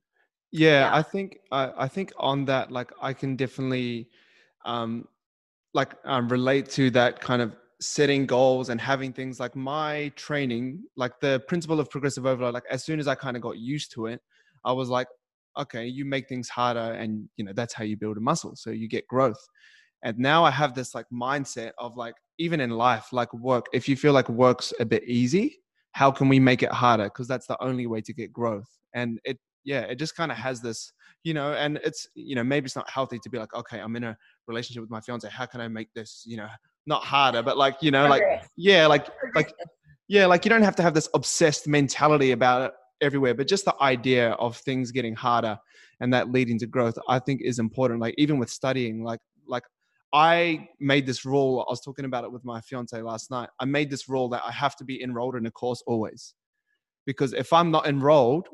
yeah, Yeah. I think I, I think on that, like I can definitely um like um, relate to that kind of setting goals and having things like my training, like the principle of progressive overload, like as soon as I kind of got used to it, I was like, okay, you make things harder and you know that's how you build a muscle. So you get growth. And now I have this like mindset of like even in life, like work, if you feel like work's a bit easy, how can we make it harder? Because that's the only way to get growth. And it yeah, it just kind of has this, you know, and it's, you know, maybe it's not healthy to be like, okay, I'm in a relationship with my fiance. How can I make this, you know, not harder, but like, you know, like, yeah, like, like, yeah, like you don't have to have this obsessed mentality about it everywhere, but just the idea of things getting harder and that leading to growth, I think is important. Like even with studying, like, like I made this rule. I was talking about it with my fiance last night. I made this rule that I have to be enrolled in a course always, because if I'm not enrolled,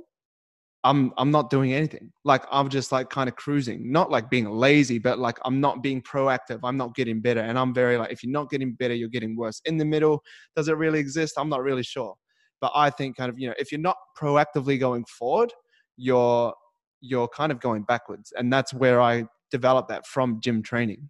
I'm I'm not doing anything. Like I'm just like kind of cruising, not like being lazy, but like I'm not being proactive. I'm not getting better, and I'm very like if you're not getting better, you're getting worse. In the middle, does it really exist? I'm not really sure, but I think kind of you know if you're not proactively going forward, you're you're kind of going backwards, and that's where I developed that from gym training.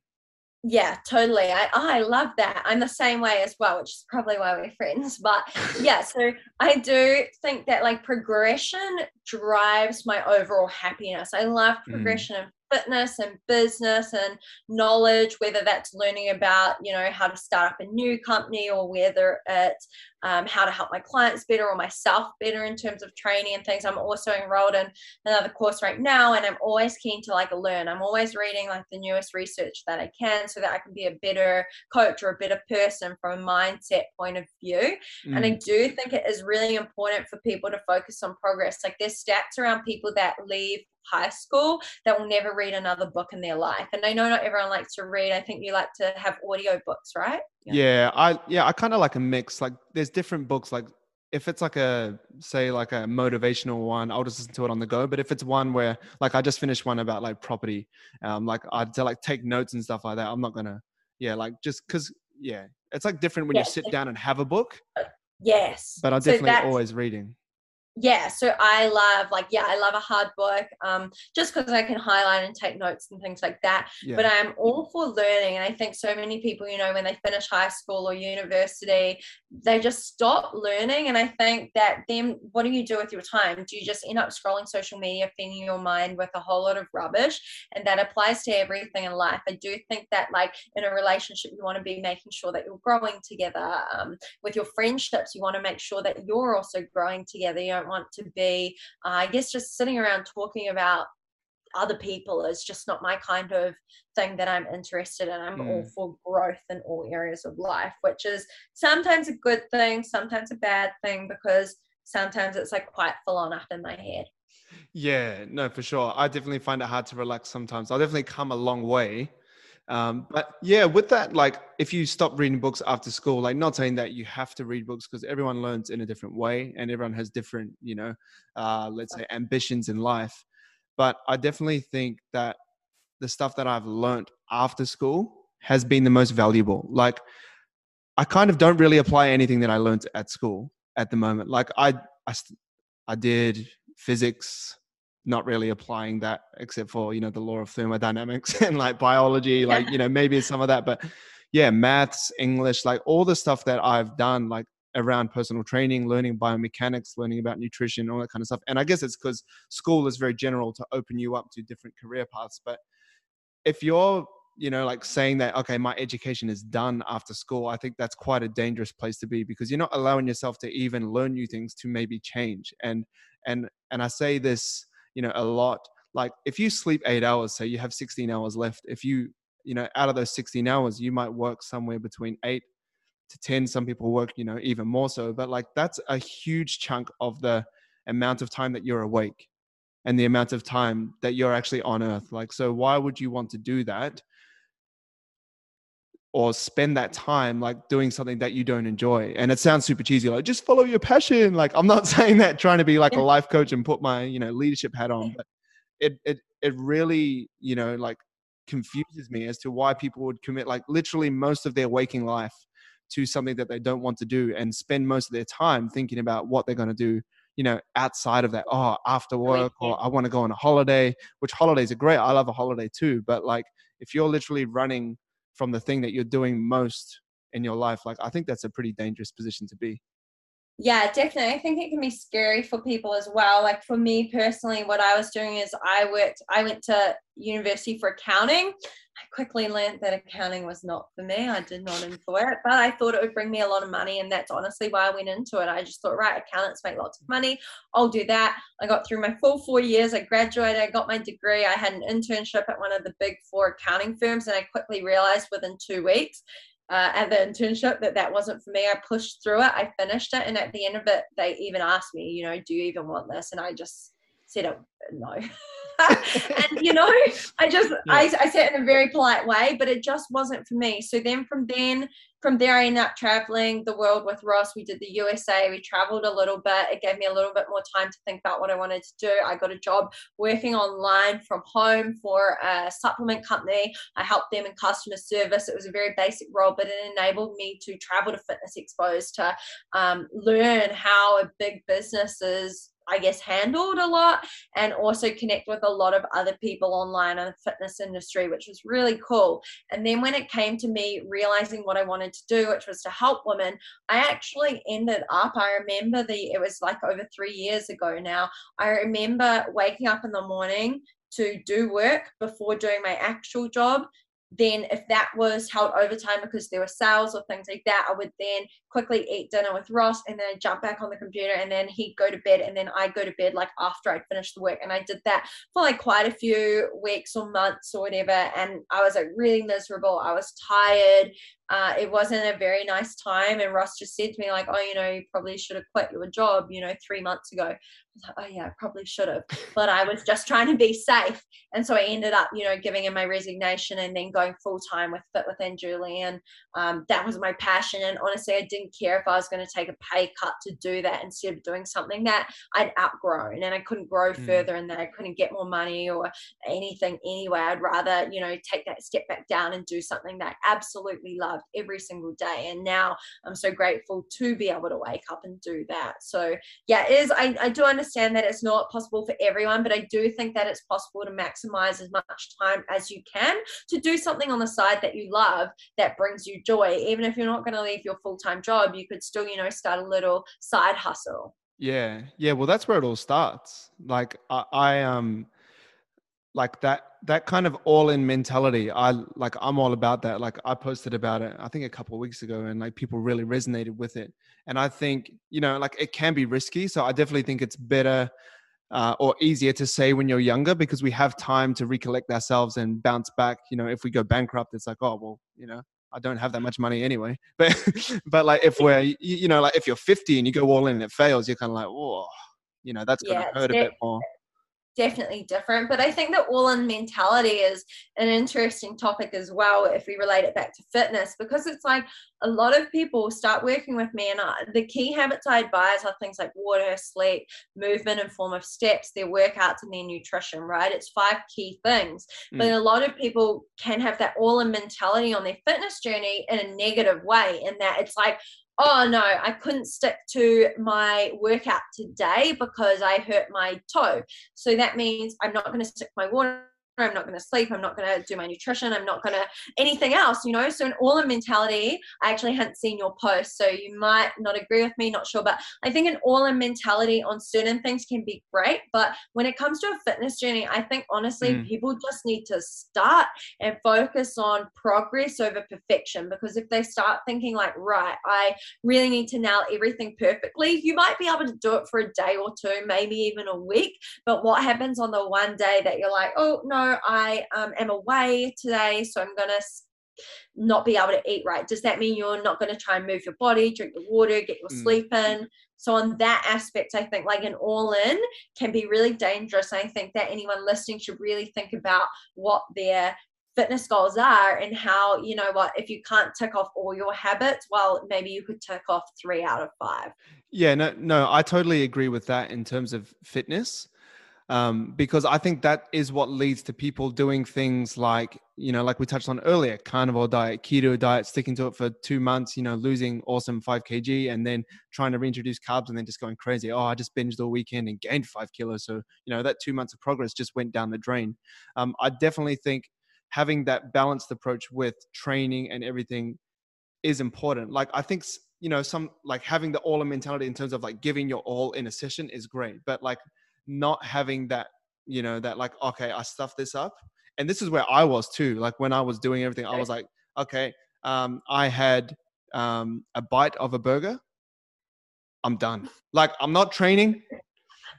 Yeah, totally. I I love that. I'm the same way as well, which is probably why we're friends. But yeah, so I do think that like progression drives my overall happiness. I love Mm. progression in fitness and business and knowledge, whether that's learning about, you know, how to start up a new company or whether it's um, how to help my clients better or myself better in terms of training and things. I'm also enrolled in another course right now and I'm always keen to like learn. I'm always reading like the newest research that I can so that I can be a better coach or a better person from a mindset point of view. And I Mm. do think it is really important for people to focus on progress. Like there's stats around people that leave high school that will never read another book in their life. And I know not everyone likes to read. I think you like to have audio books, right? Yeah, I yeah, I kind of like a mix. Like there's different books like if it's like a say like a motivational one i'll just listen to it on the go but if it's one where like i just finished one about like property um like i'd to like take notes and stuff like that i'm not gonna yeah like just because yeah it's like different when you sit down and have a book. Yes. But i'm definitely so always reading yeah so i love like yeah i love a hard book um just because i can highlight and take notes and things like that. Yeah. but i'm all for learning and i think so many people you know when they finish high school or university they just stop learning and i think that then what do you do with your time? Do you just end up scrolling social media filling your mind with a whole lot of rubbish? And that applies to everything in life. I do think that like in a relationship you want to be making sure that you're growing together um, with your friendships. You want to make sure that you're also growing together you know don't want to be, uh, I guess, just sitting around talking about other people is just not my kind of thing that I'm interested in. I'm mm. all for growth in all areas of life, which is sometimes a good thing, sometimes a bad thing, because sometimes it's like quite full on up in my head. Yeah, no, for sure. I definitely find it hard to relax sometimes. I'll definitely come a long way um, but yeah, with that, like if you stop reading books after school, like not saying that you have to read books because everyone learns in a different way and everyone has different, you know, uh, let's say ambitions in life. But I definitely think that the stuff that I've learned after school has been the most valuable. Like I kind of don't really apply anything that I learned at school at the moment. Like I, I, I did physics, not really applying that except for you know the law of thermodynamics (laughs) and like biology like you know maybe some of that but yeah maths english like all the stuff that i've done like around personal training learning biomechanics learning about nutrition all that kind of stuff and i guess it's because school is very general to open you up to different career paths but if you're you know like saying that okay my education is done after school i think that's quite a dangerous place to be because you're not allowing yourself to even learn new things to maybe change and and and i say this you know a lot like if you sleep eight hours so you have 16 hours left if you you know out of those 16 hours you might work somewhere between eight to 10 some people work you know even more so but like that's a huge chunk of the amount of time that you're awake and the amount of time that you're actually on earth. Like so why would you want to do that or spend that time like doing something that you don't enjoy. And it sounds super cheesy, like just follow your passion. Like I'm not (laughs) saying that trying to be like a life coach and put my, you know, leadership hat on, but it it it really, you know, like confuses me as to why people would commit like literally most of their waking life to something that they don't want to do and spend most of their time thinking about what they're going to do you know outside of that oh after work or i want to go on a holiday which holidays are great i love a holiday too but like if you're literally running from the thing that you're doing most in your life like i think that's a pretty dangerous position to be yeah definitely. I think it can be scary for people as well. Like for me personally what i was doing is i worked i went to university for accounting. I quickly learned that accounting was not for me. I did not enjoy it but i thought it would bring me a lot of money and that's honestly why i went into it. I just thought right accountants make lots of money. I'll do that. I got through my full four years. I graduated i got my degree. I had an internship at one of the big four accounting firms and i quickly realized within two weeks uh, at the internship that that wasn't for me. I pushed through it. I finished it, and at the end of it, they even asked me, you know, do you even want this? And I just said, oh, no. (laughs) and you know, I just yeah. I, I said in a very polite way, but it just wasn't for me. So then from then from there I ended up traveling the world with Ross. We did the USA. We traveled a little bit. It gave me a little bit more time to think about what I wanted to do. I got a job working online from home for a supplement company. I helped them in customer service. It was a very basic role, but it enabled me to travel to Fitness Expos to um, learn how a big business is I guess, handled a lot and also connect with a lot of other people online in the fitness industry, which was really cool. And then when it came to me realizing what I wanted to do, which was to help women, I actually ended up, I remember the, it was like over three years ago now. I remember waking up in the morning to do work before doing my actual job then if that was held overtime because there were sales or things like that, I would then quickly eat dinner with Ross and then I jump back on the computer and then he'd go to bed and then I'd go to bed like after I'd finished the work. And I did that for like quite a few weeks or months or whatever. And I was like really miserable. I was tired. Uh, it wasn't a very nice time. And Ross just said to me, like, oh, you know, you probably should have quit your job, you know, three months ago. I was like, oh, yeah, I probably should have. But I was just trying to be safe. And so I ended up, you know, giving in my resignation and then going full time with Fit with Anjuli. And um, that was my passion. And honestly, I didn't didn't care if I was going to take a pay cut to do that instead of doing something that I'd outgrown and I couldn't grow mm. further and that I couldn't get more money or anything anyway. I'd rather, you know, take that step back down and do something that I absolutely loved every single day. And now I'm so grateful to be able to wake up and do that. So yeah, it is I, I do understand that it's not possible for everyone, but I do think that it's possible to maximize as much time as you can to do something on the side that you love that brings you joy. Even if you're not going to leave your full time job, you could still, you know, start a little side hustle. Yeah. Yeah. Well, that's where it all starts. Like, I, I um, like that that kind of all in mentality i like i'm all about that like i posted about it i think a couple of weeks ago and like people really resonated with it and i think you know like it can be risky so i definitely think it's better uh, or easier to say when you're younger because we have time to recollect ourselves and bounce back. You know, if we go bankrupt, it's like, oh well, you know, I don't have that much money anyway. (laughs) But but like if we're you, you know like if you're 50 and you go all in and it fails, you're kind of like, oh, you know, that's gonna hurt a bit more definitely different. But I think that all in mentality is an interesting topic as well if we relate it back to fitness because it's like a lot of people start working with me and I, the key habits I advise are things like water, sleep, movement in form of steps, their workouts and their nutrition, right? It's five key things. Mm. But a lot of people can have that all in mentality on their fitness journey in a negative way in that it's like, oh no, I couldn't stick to my workout today because I hurt my toe. So that means I'm not going to stick my water I'm not going to sleep. I'm not going to do my nutrition. I'm not going to anything else, you know. So, in all in mentality, I actually hadn't seen your post. So, you might not agree with me, not sure. But I think an all in mentality on certain things can be great. But when it comes to a fitness journey, I think honestly, mm. people just need to start and focus on progress over perfection. Because if they start thinking, like, right, I really need to nail everything perfectly, you might be able to do it for a day or two, maybe even a week. But what happens on the one day that you're like, oh, no, I um, am away today, so I'm going to not be able to eat right. Does that mean you're not going to try and move your body, drink the water, get your mm. sleep in? So, on that aspect, I think like an all in can be really dangerous. I think that anyone listening should really think about what their fitness goals are and how, you know what, if you can't tick off all your habits, well, maybe you could tick off three out of five. Yeah, no, no, I totally agree with that in terms of fitness um, because I think that is what leads to people doing things like, you know, like we touched on earlier, carnivore diet, keto diet, sticking to it for two months, you know, losing awesome 5 kg and then trying to reintroduce carbs and then just going crazy. Oh, I just binged all weekend and gained five kilos. So, you know, that two months of progress just went down the drain. Um, I definitely think having that balanced approach with training and everything is important. Like, I think you know some like having the all in mentality in terms of like giving your all in a session is great but like not having that you know that like okay i stuffed this up. And this is where i was too like when i was doing everything i was like okay um i had um a bite of a burger. I'm done. Like i'm not training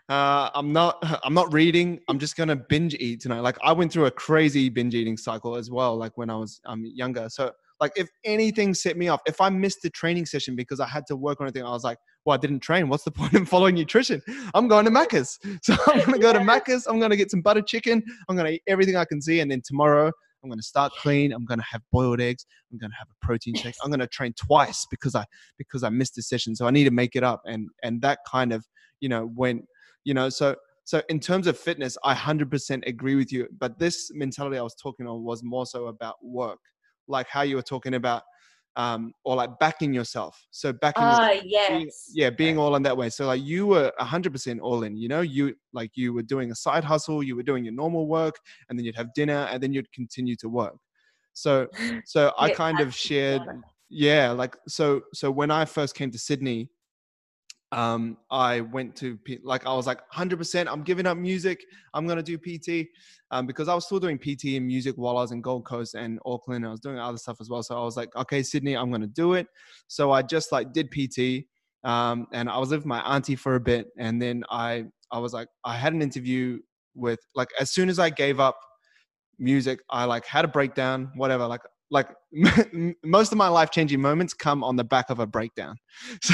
uh i'm not (laughs) i'm not reading i'm just gonna binge eat tonight. Like i went through a crazy binge eating cycle as well like when i was um younger. So like if anything set me off, if I missed the training session because I had to work on anything, I was like, well, I didn't train. What's the point in following nutrition? I'm going to Macca's. (laughs) So I'm going to go to Macca's. I'm going to get some butter chicken. I'm going to eat everything I can see. And then tomorrow I'm going to start clean. I'm going to have boiled eggs. I'm going to have a protein shake. I'm going to train twice because I, because I missed a session. So I need to make it up. And, and that kind of, you know, when, you know, so, so in terms of fitness, I 100% agree with you. But this mentality I was talking on was more so about work like how you were talking about um, or like backing yourself. So backing, uh, yes. being, yeah, being all in that way. So like you were hundred percent all in. You know, you like you were doing a side hustle, you were doing your normal work, and then you'd have dinner, and then you'd continue to work. So, (gasps) so I kind of shared, yeah, like so. So when I first came to Sydney, um, I went to like I was like 100%. I'm giving up music. I'm gonna do PT um, because I was still doing PT and music while I was in Gold Coast and Auckland. I was doing other stuff as well. So I was like, okay, Sydney, I'm gonna do it. So I just like did PT, um, and I was with my auntie for a bit, and then I I was like, I had an interview with like as soon as I gave up music, I like had a breakdown, whatever. Like like (laughs) most of my life changing moments come on the back of a breakdown. (laughs) So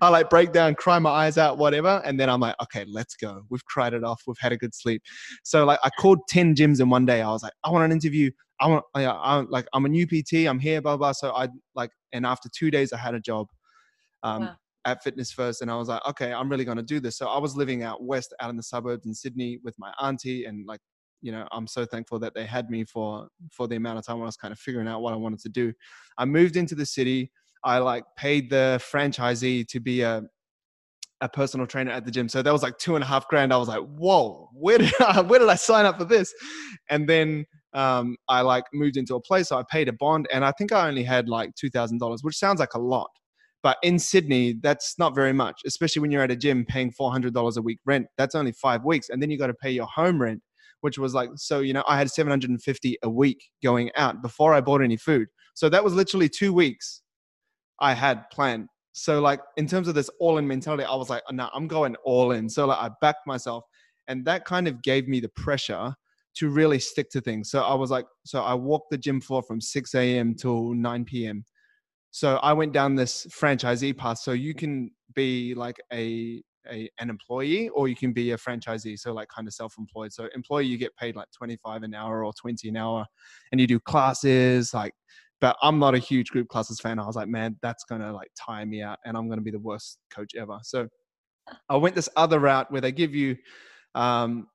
I like break down, cry my eyes out, whatever. And then I'm like, okay, let's go. We've cried it off. We've had a good sleep. So like I called 10 gyms in one day. I was like, I want an interview. I want, I, I, like, I'm a new PT. I'm here, blah, blah. So I like, and after two days I had a job. um, wow. at Fitness First, and I was like, okay, I'm really going to do this. So I was living out west, out in the suburbs in Sydney with my auntie, and like, you know, I'm so thankful that they had me for for the amount of time I was kind of figuring out what I wanted to do. I moved into the city. I like paid the franchisee to be a a personal trainer at the gym. So that was like two and a half grand. I was like, whoa, where did I, (laughs) where did I sign up for this? And then um, I like moved into a place. So I paid a bond, and I think I only had like two thousand dollars, which sounds like a lot. But in Sydney, that's not very much, especially when you're at a gym paying four hundred dollars a week rent. That's only five weeks, and then you got to pay your home rent, which was like so. You know, I had seven hundred and fifty a week going out before I bought any food. So that was literally two weeks I had planned so like in terms of this all in mentality, I was like, no, I'm going all in. So like I backed myself, and that kind of gave me the pressure to really stick to things. So I was like, so I walked the gym floor from 6 a.m. till 9 p.m. So I went down this franchisee path. So you can be like a, a an employee or you can be a franchisee. So like kind of self-employed. So employee, you get paid like 25 an hour or 20 an hour, and you do classes like but I'm not a huge group classes fan. I was like, man, that's gonna like tire me out, and I'm gonna be the worst coach ever. So I went this other route where they give you, um,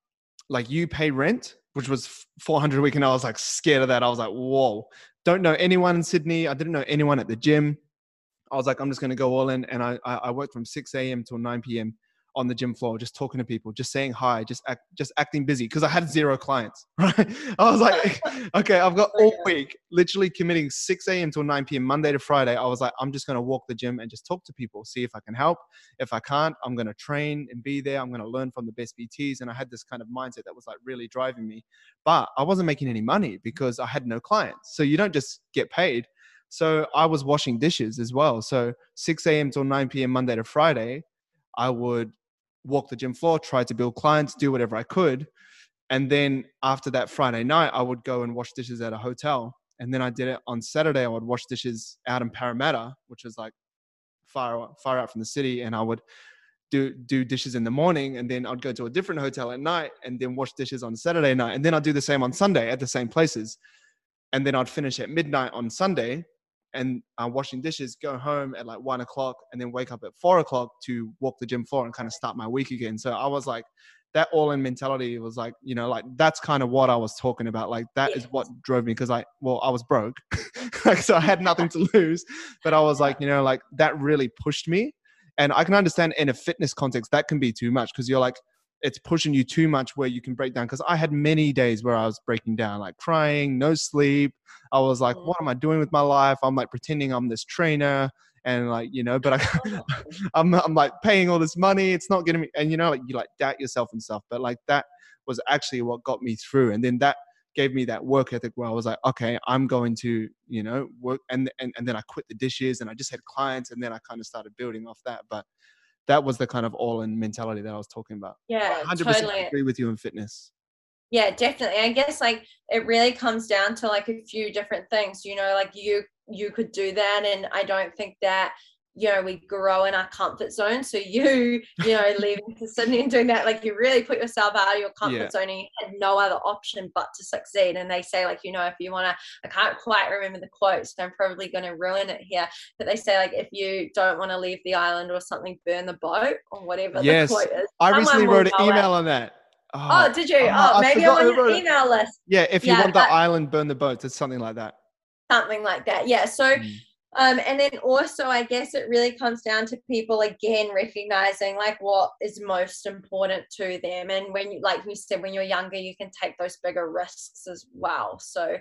like you pay rent, which was 400 a week, and I was like scared of that. I was like, whoa, don't know anyone in Sydney. I didn't know anyone at the gym. I was like, I'm just gonna go all in, and I I, I worked from 6 a.m. till 9 p.m on the gym floor, just talking to people, just saying hi, just act, just acting busy because I had zero clients. (laughs) Right? I was like, (laughs) okay, I've got (laughs) all week, literally committing 6 a.m. till 9 p.m. Monday to Friday. I was like, I'm just gonna walk the gym and just talk to people, see if I can help. If I can't, I'm gonna train and be there. I'm gonna learn from the best PTs. And I had this kind of mindset that was like really driving me, but I wasn't making any money because I had no clients. So you don't just get paid. So I was washing dishes as well. So 6 a.m. till 9 p.m. Monday to Friday, I would walk the gym floor, try to build clients, do whatever I could. And then after that Friday night, I would go and wash dishes at a hotel. And then I did it on Saturday. I would wash dishes out in Parramatta, which is like far far out from the city, and I would do do dishes in the morning, and then I'd go to a different hotel at night, and then wash dishes on Saturday night, and then I'd do the same on Sunday at the same places, and then I'd finish at midnight on Sunday, and uh, washing dishes, go home at like one o'clock, and then wake up at four o'clock to walk the gym floor and kind of start my week again. So I was like, that all in mentality was like, you know, like that's kind of what I was talking about. Like that is what drove me because I, well, I was broke, (laughs) like so I had nothing to lose, but I was like, you know, like that really pushed me. And I can understand in a fitness context that can be too much because you're like, it's pushing you too much where you can break down because i had many days where i was breaking down like crying no sleep. I was like mm. what am i doing with my life? I'm like pretending i'm this trainer and like you know but i oh (laughs) I'm, I'm like paying all this money. It's not getting me and you know like you like doubt yourself and stuff but like that was actually what got me through and then that gave me that work ethic where i was like okay i'm going to you know work and and, and then i quit the dishes and i just had clients and then i kind of started building off that but that was the kind of all in mentality that I was talking about. Yeah, 100% totally. agree with you in fitness. Yeah, definitely. I guess like it really comes down to like a few different things. You know, like you you could do that, and I don't think that you know, we grow in our comfort zone. So you, you know, (laughs) leaving to Sydney and doing that, like you really put yourself out of your comfort yeah. zone and you had no other option but to succeed. And they say, like, you know, if you want to, I can't quite remember the quote, so I'm probably going to ruin it here. But they say, like, if you don't want to leave the island or something, burn the boat or whatever yes. the quote is. I recently wrote an email on that. Oh, oh, did you? Oh, oh maybe I'm on your email list. Yeah, if you yeah, want the island, burn the boats. It's something like that. Something like that. Yeah. So mm um, and then also, I guess it really comes down to people again recognizing like what is most important to them. And when you, like you said, when you're younger, you can take those bigger risks as well. So,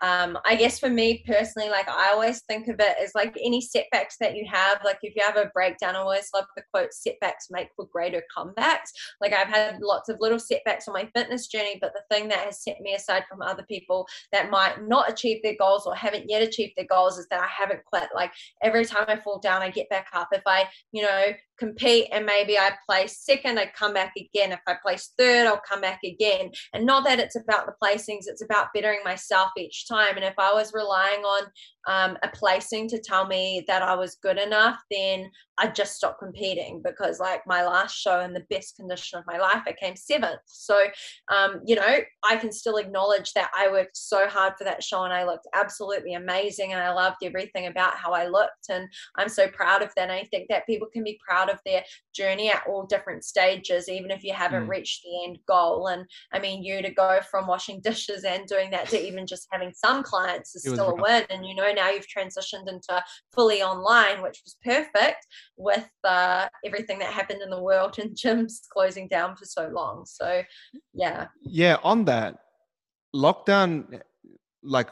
um, I guess for me personally, like I always think of it as like any setbacks that you have, like if you have a breakdown, I always love the quote, setbacks make for greater comebacks. Like I've had lots of little setbacks on my fitness journey, but the thing that has set me aside from other people that might not achieve their goals or haven't yet achieved their goals is that I haven't quit. Like every time I fall down, I get back up. If I, you know, compete and maybe I place second, I come back again. If I place third, I'll come back again. And not that it's about the placings, it's about bettering myself each time. And if I was relying on um, a placing to tell me that I was good enough, then I just stopped competing because, like, my last show in the best condition of my life, I came seventh. So, um, you know, I can still acknowledge that I worked so hard for that show and I looked absolutely amazing and I loved everything about how I looked. And I'm so proud of that. And I think that people can be proud of their journey at all different stages, even if you haven't mm. reached the end goal. And I mean, you to go from washing (laughs) dishes and doing that to even just having some clients is still a win. And you know, now you've transitioned into fully online, which was perfect with uh, everything that happened in the world and (laughs) gyms closing down for so long. So, yeah. Yeah. On that, lockdown, like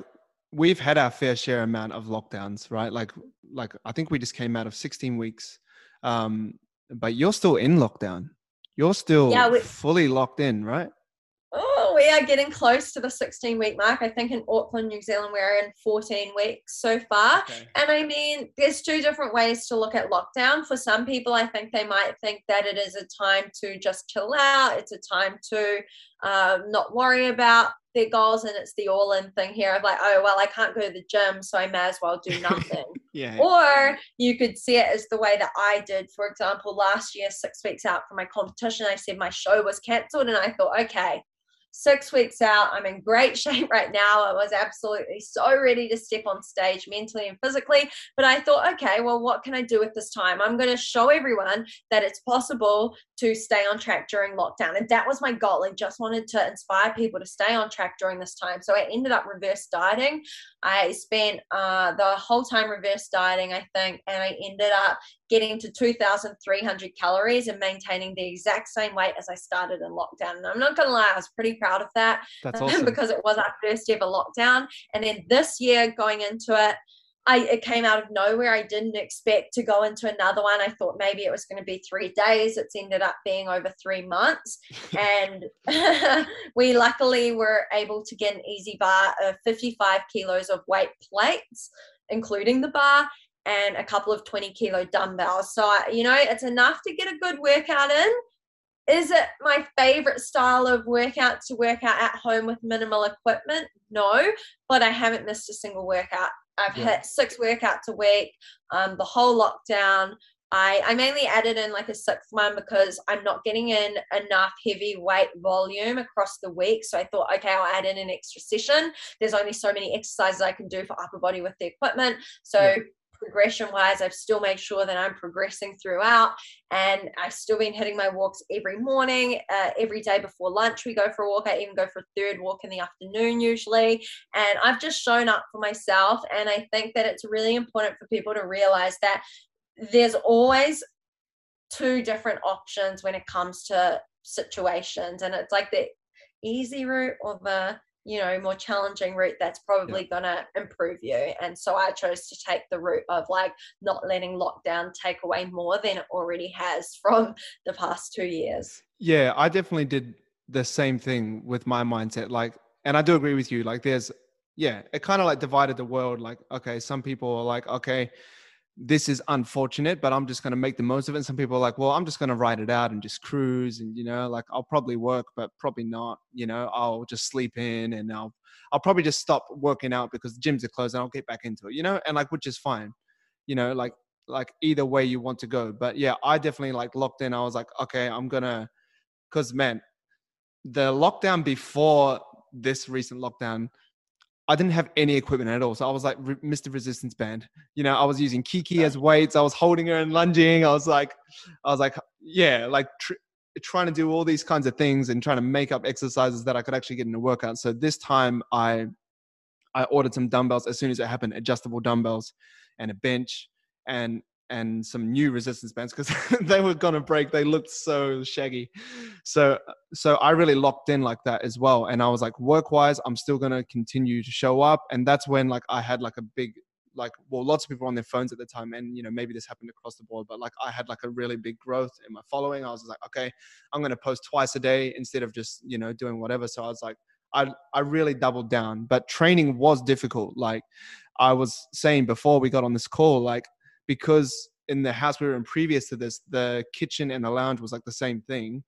we've had our fair share amount of lockdowns, right? Like, like I think we just came out of 16 weeks. Um, but you're still in lockdown. You're still yeah, we, fully locked in, right? We are getting close to the 16 week mark. I think in Auckland, New Zealand, we're in 14 weeks so far. Okay. And I mean, there's two different ways to look at lockdown. For some people, I think they might think that it is a time to just chill out, it's a time to um, not worry about their goals and it's the all in thing here of like, oh, well, I can't go to the gym, so I may as well do (laughs) nothing. yeah. Or you could see it as the way that I did. For example, last year, six weeks out from my competition, I said my show was cancelled and I thought, okay, six weeks out. I'm in great (laughs) shape right now. I was absolutely so ready to step on stage mentally and physically. But I thought, okay, well, what can I do with this time? I'm going to show everyone that it's possible to stay on track during lockdown. And that was my goal. I just wanted to inspire people to stay on track during this time. So I ended up reverse dieting. I spent uh, the whole time reverse dieting, I think, and I ended up getting to 2,300 calories and maintaining the exact same weight as I started in lockdown. And I'm not going to lie, I was pretty proud of that. That's (laughs) awesome. because it was our first ever lockdown. And then this year, going into it, I, it came out of nowhere. I didn't expect to go into another one. I thought maybe it was going to be three days. It's ended up being over three months. (laughs) and (laughs) we luckily were able to get an easy bar of 55 kilos of weight plates, including the bar and a couple of 20 kilo dumbbells. So, I, you know, it's enough to get a good workout in. Is it my favorite style of workout to work out at home with minimal equipment? No, but I haven't missed a single workout. I've yeah. hit six workouts a week, um, the whole lockdown. I, I mainly added in like a sixth one because I'm not getting in enough heavy weight volume across the week. So I thought, okay, I'll add in an extra session. There's only so many exercises I can do for upper body with the equipment. So yeah progression wise, I've still made sure that I'm progressing throughout. And I've still been hitting my walks every morning, uh, every day before lunch. We go for a walk. I even go for a third walk in the afternoon usually. And I've just shown up for myself. And I think that it's really important for people to realize that there's always two different options when it comes to situations. And it's like the easy route or the you know more challenging route that's probably yeah. going to improve you and so i chose to take the route of like not letting lockdown take away more than it already has (laughs) from the past two years yeah i definitely did the same thing with my mindset like and i do agree with you like there's yeah it kind of like divided the world like okay some people are like okay this is unfortunate, but I'm just going to make the most of it. And some people are like, well, I'm just going to write it out and just cruise. And, you know, like I'll probably work, but probably not, you know, I'll just sleep in and I'll, I'll probably just stop working out because gyms are closed and I'll get back into it, you know, and like, which is fine, you know, like, like either way you want to go. But yeah, I definitely like locked in. I was like, okay, I'm going to, cause man, the lockdown before this recent lockdown, I didn't have any equipment at all. So I was like Mr. Resistance Band. You know, I was using Kiki as weights. I was holding her and lunging. I was like, I was like, yeah, like tr- trying to do all these kinds of things and trying to make up exercises that I could actually get in a workout. So this time I, I ordered some dumbbells as soon as it happened, adjustable dumbbells and a bench. And and some new resistance bands because (laughs) they were gonna break. They looked so shaggy. So so I really locked in like that as well. And I was like, work wise, I'm still gonna continue to show up. And that's when like I had like a big like well lots of people were on their phones at the time and you know maybe this happened across the board but like i had like a really big growth in my following i was like okay i'm going to post twice a day instead of just you know doing whatever so i was like i i really doubled down but training was difficult like i was saying before we got on this call like because in the house we were in previous to this, the kitchen and the lounge was like the same thing.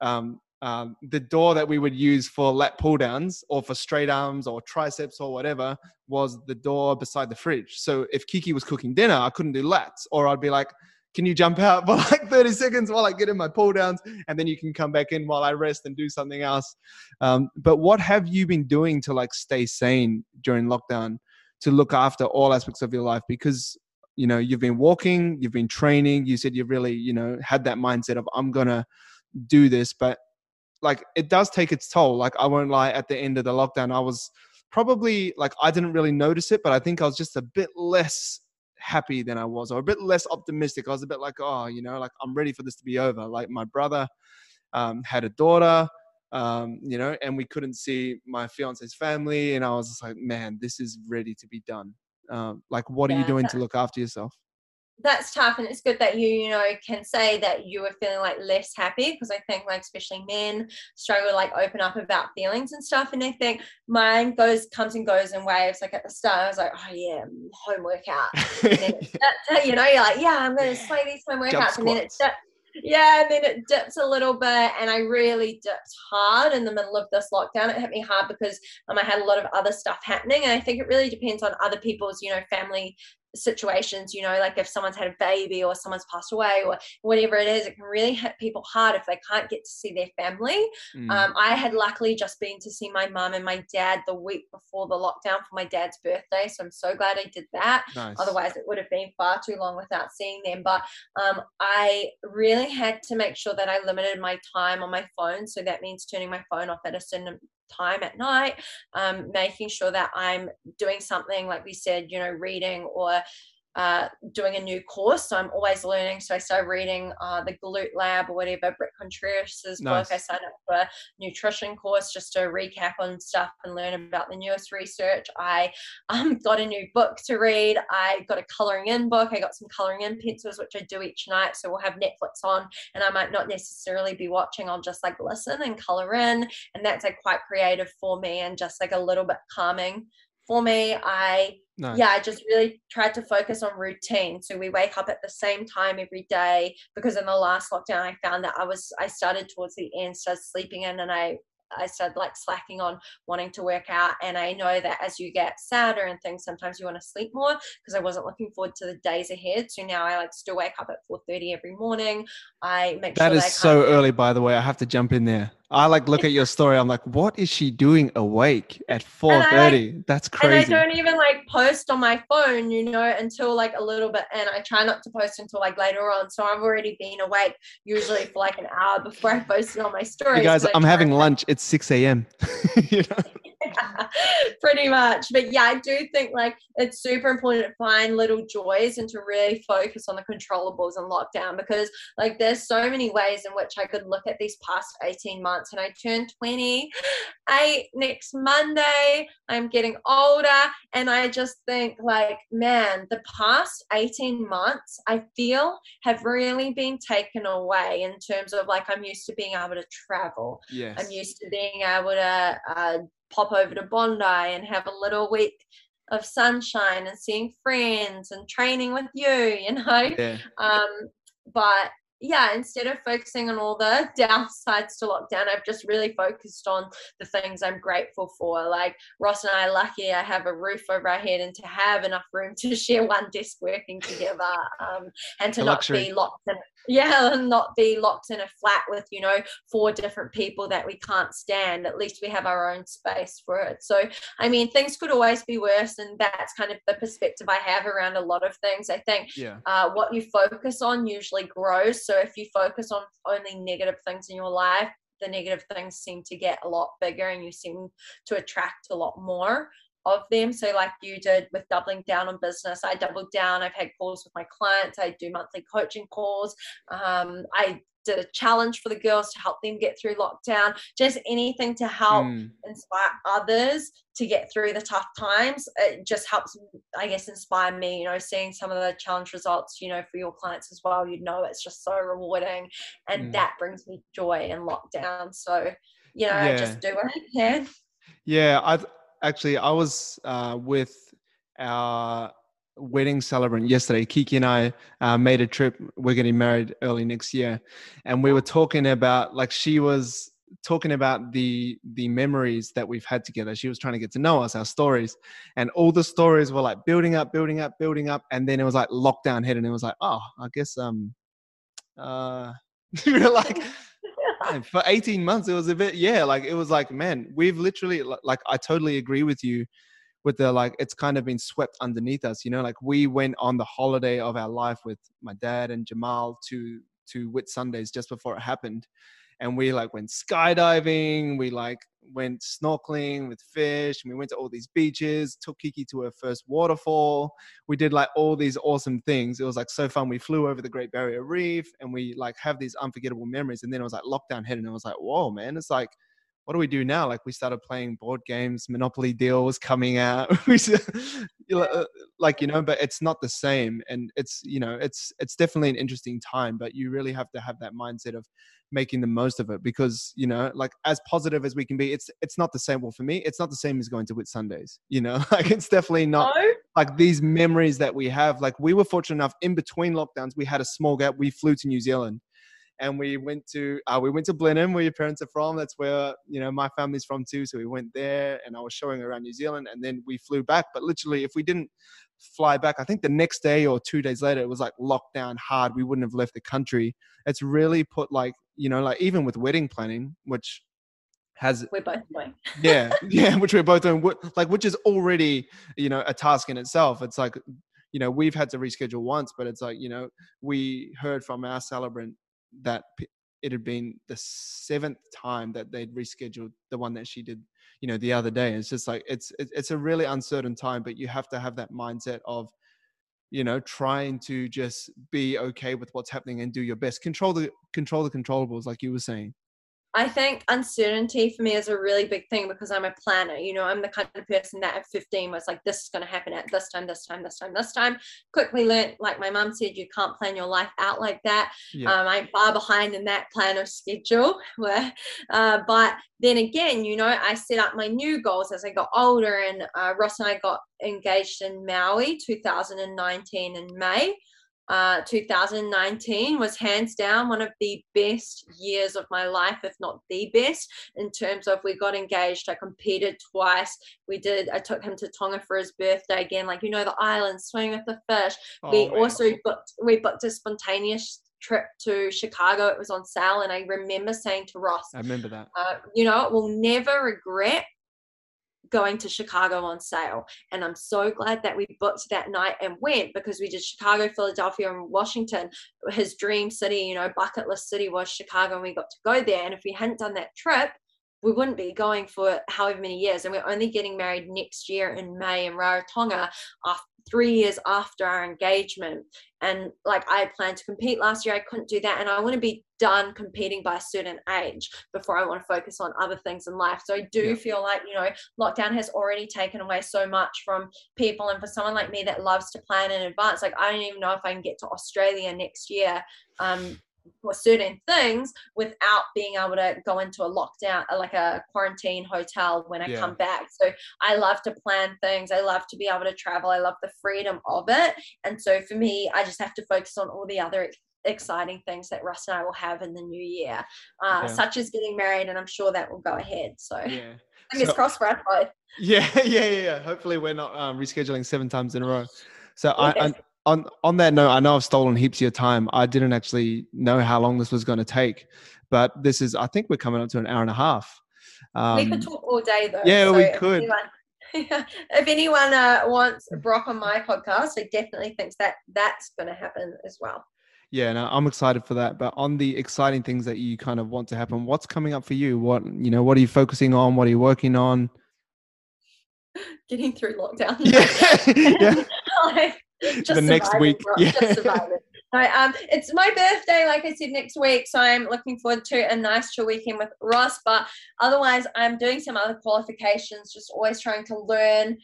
Um, um, the door that we would use for lat pull downs or for straight arms or triceps or whatever was the door beside the fridge. So if Kiki was cooking dinner, I couldn't do lats, or I'd be like, can you jump out (laughs) for like 30 seconds while I get in my pull downs and then you can come back in while I rest and do something else. Um, but what have you been doing to like stay sane during lockdown to look after all aspects of your life? Because, you know, you've been walking, you've been training, you said you've really, you know, had that mindset of I'm to do this, but like it does take its toll. Like I won't lie, at the end of the lockdown, I was probably like I didn't really notice it, but I think I was just a bit less happy than I was, or a bit less optimistic. I was a bit like, oh, you know, like I'm ready for this to be over. Like my brother um, had a daughter, um, you know, and we couldn't see my fiance's family, and I was just like, man, this is ready to be done. Um, like, what yeah, are you doing to look after yourself? that's tough and it's good that you you know can say that you were feeling like less happy because i think like especially men struggle to like open up about feelings and stuff and i think mine goes comes and goes in waves like at the start i was like oh yeah home workout (laughs) you know you're like yeah i'm gonna slay these home workouts and then it's yeah, and then it dipped a little bit, and I really dipped hard in the middle of this lockdown. It hit me hard because um, I had a lot of other stuff happening, and I think it really depends on other people's, you know, family situations, you know, like if someone's had a baby or someone's passed away or whatever it is, it can really hit people hard if they can't get to see their family. Mm. Um, I had luckily just been to see my mum and my dad the week before the lockdown for my dad's birthday. So I'm so glad I did that. Nice. Otherwise, it would have been far too long without seeing them. But um, I really had to make sure that I limited my time on my phone. So that means turning my phone off at a certain time at night, um, making sure that I'm doing something like we said, you know, reading or uh, doing a new course. So I'm always learning. So I started reading uh, the Glute Lab or whatever, Bret Contreras' nice. book. I signed up for a nutrition course just to recap on stuff and learn about the newest research. I um, (laughs) got a new book to read. I got a coloring in book. I got some coloring in pencils, which I do each night. So we'll have Netflix on and I might not necessarily be watching. I'll just like listen and color in. And that's like quite creative for me and just like a little bit calming for me. I Nice. Yeah, I just really tried to focus on routine. So we wake up at the same time every day because in the last lockdown I found that I was I started towards the end, started sleeping in and I I started like slacking on wanting to work out. And I know that as you get sadder and things, sometimes you want to sleep more because I wasn't looking forward to the days ahead. So now I like still wake up at 4:30 every morning. I make that sure is that so early, by the way. I have to jump in there. I like look at your story. I'm like, what is she doing awake at 4:30? Like, That's crazy. And I don't even like post on my phone, you know, until like a little bit, and I try not to post until like later on. So I've already been awake usually for like an hour before I posted on my story. You guys, I'm having lunch. It's 6 a.m. (laughs) you know? (laughs) pretty much. But yeah, I do think like it's super important to find little joys and to really focus on the controllables in lockdown because like there's so many ways in which I could look at these past 18 months and I turned 28 next Monday. I'm getting older and I just think like, man, the past 18 months I feel have really been taken away in terms of like I'm used to being able to travel. Yes. I'm used to being able to uh, pop over to Bondi and have a little week of sunshine and seeing friends and training with you, (laughs) you know. Yeah. Um, but yeah, instead of focusing on all the (laughs) downsides to lockdown, I've just really focused on the things I'm grateful for. Like Ross and I are lucky I have a roof over our head and to have enough room to (laughs) share one desk working together um, and to not be locked in yeah and (laughs) not be locked in a flat with you know four different people that we can't stand. At least we have our own space for it. So i mean things could always be worse and that's kind of the perspective i have around a lot of things. I think yeah. uh, what you focus on usually grows. So if you focus on only negative things in your life the negative things seem to get a lot bigger and you seem to attract a lot more of them. So, like you did with doubling down on business, I doubled down. I've had calls with my clients. I do monthly coaching calls. Um, I did a challenge for the girls to help them get through lockdown. Just anything to help mm. inspire others to get through the tough times. It just helps, I guess, inspire me. You know, seeing some of the challenge results, you know, for your clients as well. You know, it's just so rewarding, and mm. that brings me joy in lockdown. So, you know, yeah. I just do what I can. Yeah, I actually, I was uh, with our wedding celebrant yesterday. Kiki and I uh, made a trip. We're getting married early next year, and we were talking about like she was talking about the the memories that we've had together. She was trying to get to know us, our stories, and all the stories were like building up, building up, building up, and then it was like lockdown hit, and it was like, oh, I guess um, uh, (laughs) we were like. For 18 months it was a bit yeah like it was like man we've literally like i totally agree with you with the like it's kind of been swept underneath us you know like we went on the holiday of our life with my dad and jamal to to Whitsundays just before it happened. And we like went skydiving we like went snorkeling with fish and we went to all these beaches took kiki to her first waterfall. We did like all these awesome things. It was like so fun. We flew over the great barrier reef and we like have these unforgettable memories and then it was like lockdown hit and I was like whoa man. It's like what do we do now? Like we started playing board games, Monopoly deal was coming out. (laughs) Like you know, but it's not the same, and it's you know, it's it's definitely an interesting time. But you really have to have that mindset of making the most of it because you know, like as positive as we can be, it's it's not the same. Well, for me, it's not the same as going to Whitsundays. You know, (laughs) like it's definitely not No? like these memories that we have. Like we were fortunate enough in between lockdowns, we had a small gap. We flew to New Zealand and we went to uh, we went to Blenheim, where your parents are from. That's where you know my family's from too. So we went there, and I was showing around New Zealand, and then we flew back. But literally, if we didn't fly back, I think the next day or two days later, it was like lockdown hard. We wouldn't have left the country. It's really put like you know like even with wedding planning, which has We're both going. yeah (laughs) yeah which we're both doing like which is already you know a task in itself it's like you know we've had to reschedule once but it's like you know we heard from our celebrant that it had been the seventh time that they'd rescheduled the one that she did you know the other day. It's just like it's it's a really uncertain time but you have to have that mindset of you know trying to just be okay with what's happening and do your best. Control the control the controllables like you were saying I think uncertainty for me is a really big thing because I'm a planner. You know, I'm the kind of person that at 15 was like, this is going to happen at this time, this time, this time, this time. Quickly learned, like my mum said, you can't plan your life out like that. yeah Um, I'm far behind in that planner schedule. (laughs) Where, uh, but then again, you know, I set up my new goals as I got older, and uh, Ross and I got engaged in Maui 2019 in May. Uh, 2019 was hands down one of the best years of my life, if not the best, in terms of we got engaged. I competed twice. We did. I took him to Tonga for his birthday again, like you know the island, swimming with the fish we Oh, man. also booked we booked a spontaneous trip to Chicago. It was on sale, and I remember saying to Ross, i remember that uh, "You know, we'll never regret." Going to Chicago on sale. And I'm so glad that we booked that night and went because we did Chicago, Philadelphia and Washington. His dream city you know bucket list city was Chicago and we got to go there. And if we hadn't done that trip we wouldn't be going for however many years. And we're only getting married next year in May in Rarotonga after three years after our engagement and like I planned to compete last year I couldn't do that and I want to be done competing by a certain age before I want to focus on other things in life so I do Yeah. feel like you know lockdown has already taken away so much from people and for someone like me that loves to plan in advance like I don't even know if I can get to Australia next year um for certain things without being able to go into a lockdown uh, like a quarantine hotel when I Yeah. come back so I love to plan things I love to be able to travel I love the freedom of it and so for me I just have to focus on all the other exciting things that Russ and I will have in the new year uh, Yeah. such as getting married and I'm sure that will go ahead so yeah fingers So- crossed for us both (laughs) Yeah, (laughs) yeah, yeah, yeah. Hopefully, we're not um, rescheduling seven times in a row. So, I, Yes. I, on on that note, I know I've stolen heaps of your time. I didn't actually know how long this was going to take, but this is. I think we're coming up to an hour and a half. Um, we could talk all day though. yeah, we if could. Anyone, (laughs) if anyone uh, wants Brock on my podcast, I definitely think that that's going to happen as well. yeah, no, I'm excited for that. But on the exciting things that you kind of want to happen, what's coming up for you? What you know, what are you focusing on? What are you working on? (laughs) Getting through lockdown. Yeah, (laughs) yeah. Like, (laughs) The next week, bro, yeah. Just surviving. Um, it's my birthday, like I said, next week. So I'm looking forward to a nice chill weekend with Ross. But otherwise, I'm doing some other qualifications, just always trying to learn.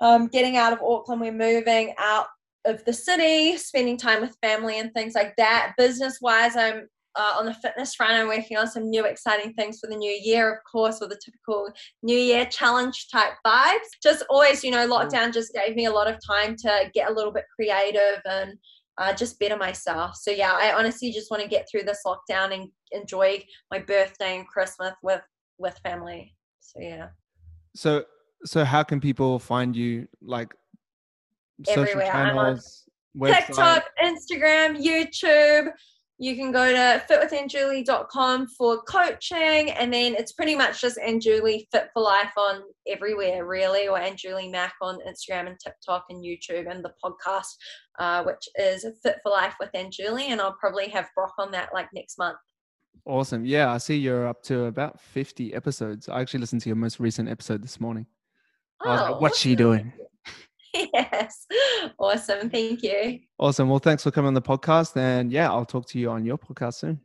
Um, getting out of Auckland, we're moving out of the city, spending time with family and things like that. Business wise, I'm uh, on the fitness front. I'm working on some new exciting things for the new year, of course, with the typical New Year challenge type vibes. Just always, you know, lockdown just gave me a lot of time to get a little bit creative and uh, just better myself. So yeah, I honestly just want to get through this lockdown and enjoy my birthday and Christmas with with family. So yeah. So so how can people find you like everywhere? Channels, TikTok, Instagram, YouTube you can go to fitwithanjuli.com for coaching and then it's pretty much just Anjuli Fit for Life on everywhere really or Anjuli Mack on Instagram and TikTok and YouTube and the podcast uh, which is Fit for Life with Anjuli. and I'll probably have Brock on that like next month. Awesome. Yeah, I see you're up to about 50 episodes. I actually listened to your most recent episode this morning. Oh, like, what's she doing? (laughs) yes. Awesome. Thank you. Awesome. Well, thanks for coming on the podcast. And yeah, I'll talk to you on your podcast soon.